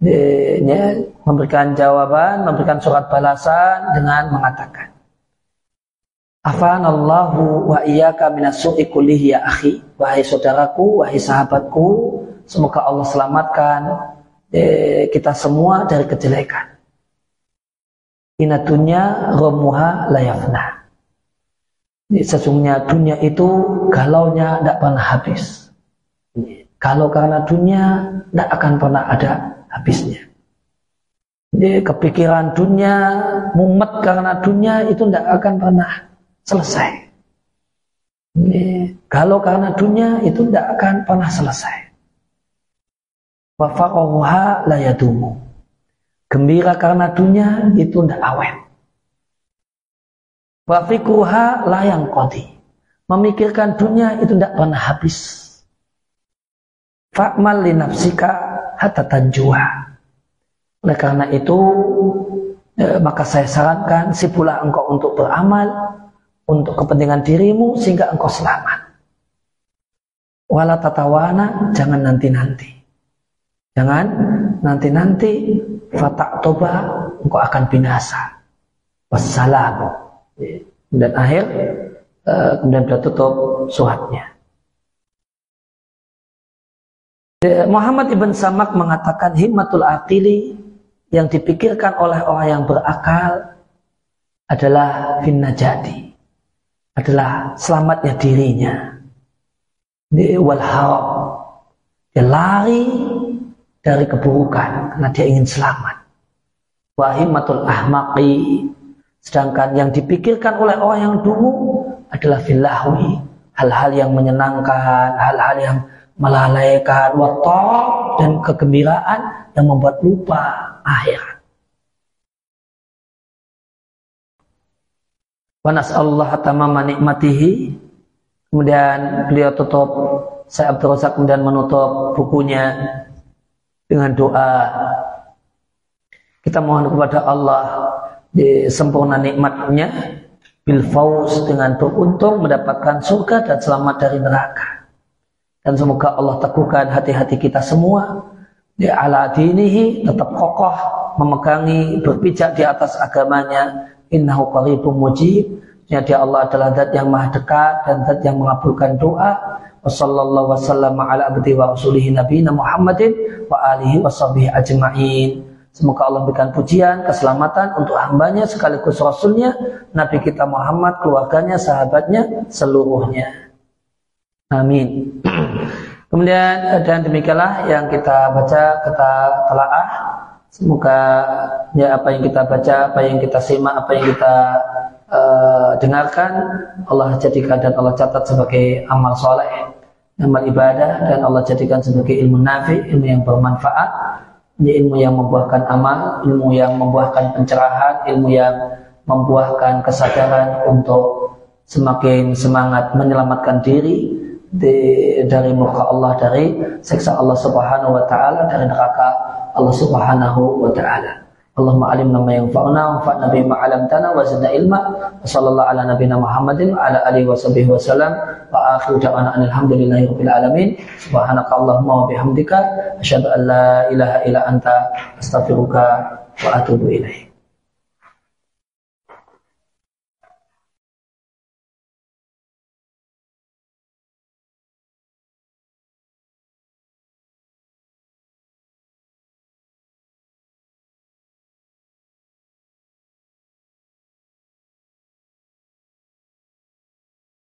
ya, memberikan jawaban, memberikan surat balasan dengan mengatakan Afanallahu wa iyyaka minasu'i kullihi ya akhi wahai saudaraku wahai sahabatku semoga Allah selamatkan eh, kita semua dari kejelekan. Inatunya romuha layafna. Sesungguhnya dunia itu galaunya tidak pernah habis. Kalau karena dunia tidak akan pernah ada habisnya. Kepikiran dunia, mumet karena dunia itu tidak akan pernah selesai. Kalau karena dunia itu tidak akan pernah selesai wa faqahuha la yadumu. Gembira karena dunia itu tidak awet. Wa fikruha la yang qadi. Memikirkan dunia itu tidak pernah habis. Fa'mal li nafsika hatta. Oleh karena itu eh, maka saya sarankan si pula engkau untuk beramal untuk kepentingan dirimu sehingga engkau selamat. Wala tatawana jangan nanti-nanti. Jangan nanti-nanti fatak toba engkau akan binasa. Wassalam. Dan akhir eh, kemudian dia tutup suratnya. Muhammad ibn Samak mengatakan himmatul aqili yang dipikirkan oleh orang yang berakal adalah finnajati adalah selamatnya dirinya wal dia lari dari keburukan karena dia ingin selamat. Wahimatul ahmaqi sedangkan yang dipikirkan oleh orang yang dulu adalah filahwi hal-hal yang menyenangkan, hal-hal yang melalaikan waktu dan kegembiraan yang membuat lupa akhirat. Wanas Allah tamama nikmatihi. Kemudian beliau tutup, saya Abdul Razak kemudian menutup bukunya dengan doa kita mohon kepada Allah di sempurna nikmatnya bil faus dengan beruntung mendapatkan surga dan selamat dari neraka. Dan semoga Allah teguhkan hati-hati kita semua. Di ala dinihi tetap kokoh memegangi berpijak di atas agamanya. Innahu qaribun mujib. Dia Allah adalah zat yang maha dekat dan zat yang mengabulkan doa Wassallallahu wasallam ala abdi wa rasulihi nabiyina Muhammadin wa alihi wa ajma'in. Semoga Allah berikan pujian, keselamatan untuk hambanya sekaligus rasulnya, Nabi kita Muhammad, keluarganya, sahabatnya, seluruhnya. Amin. Kemudian dan demikianlah yang kita baca, kita telaah. Semoga ya apa yang kita baca, apa yang kita simak, apa yang kita uh, dengarkan Allah jadikan dan Allah catat sebagai amal soleh amal ibadah dan Allah jadikan sebagai ilmu nafi ilmu yang bermanfaat ilmu yang membuahkan amal, ilmu yang membuahkan pencerahan, ilmu yang membuahkan kesadaran untuk semakin semangat menyelamatkan diri di, dari muka Allah dari seksa Allah Subhanahu wa taala dari neraka Allah Subhanahu wa taala. Allahumma alimna ma yanfa'una wa bima 'allamtana wa zidna ilma. Sallallahu ala nabiyyina Muhammadin wa ala alihi wa sahbihi wa sallam. Wa akhiru da'wana alhamdulillahi rabbil alamin. Subhanaka Allahumma wa bihamdika asyhadu an la ilaha illa anta astaghfiruka wa atubu ilaik.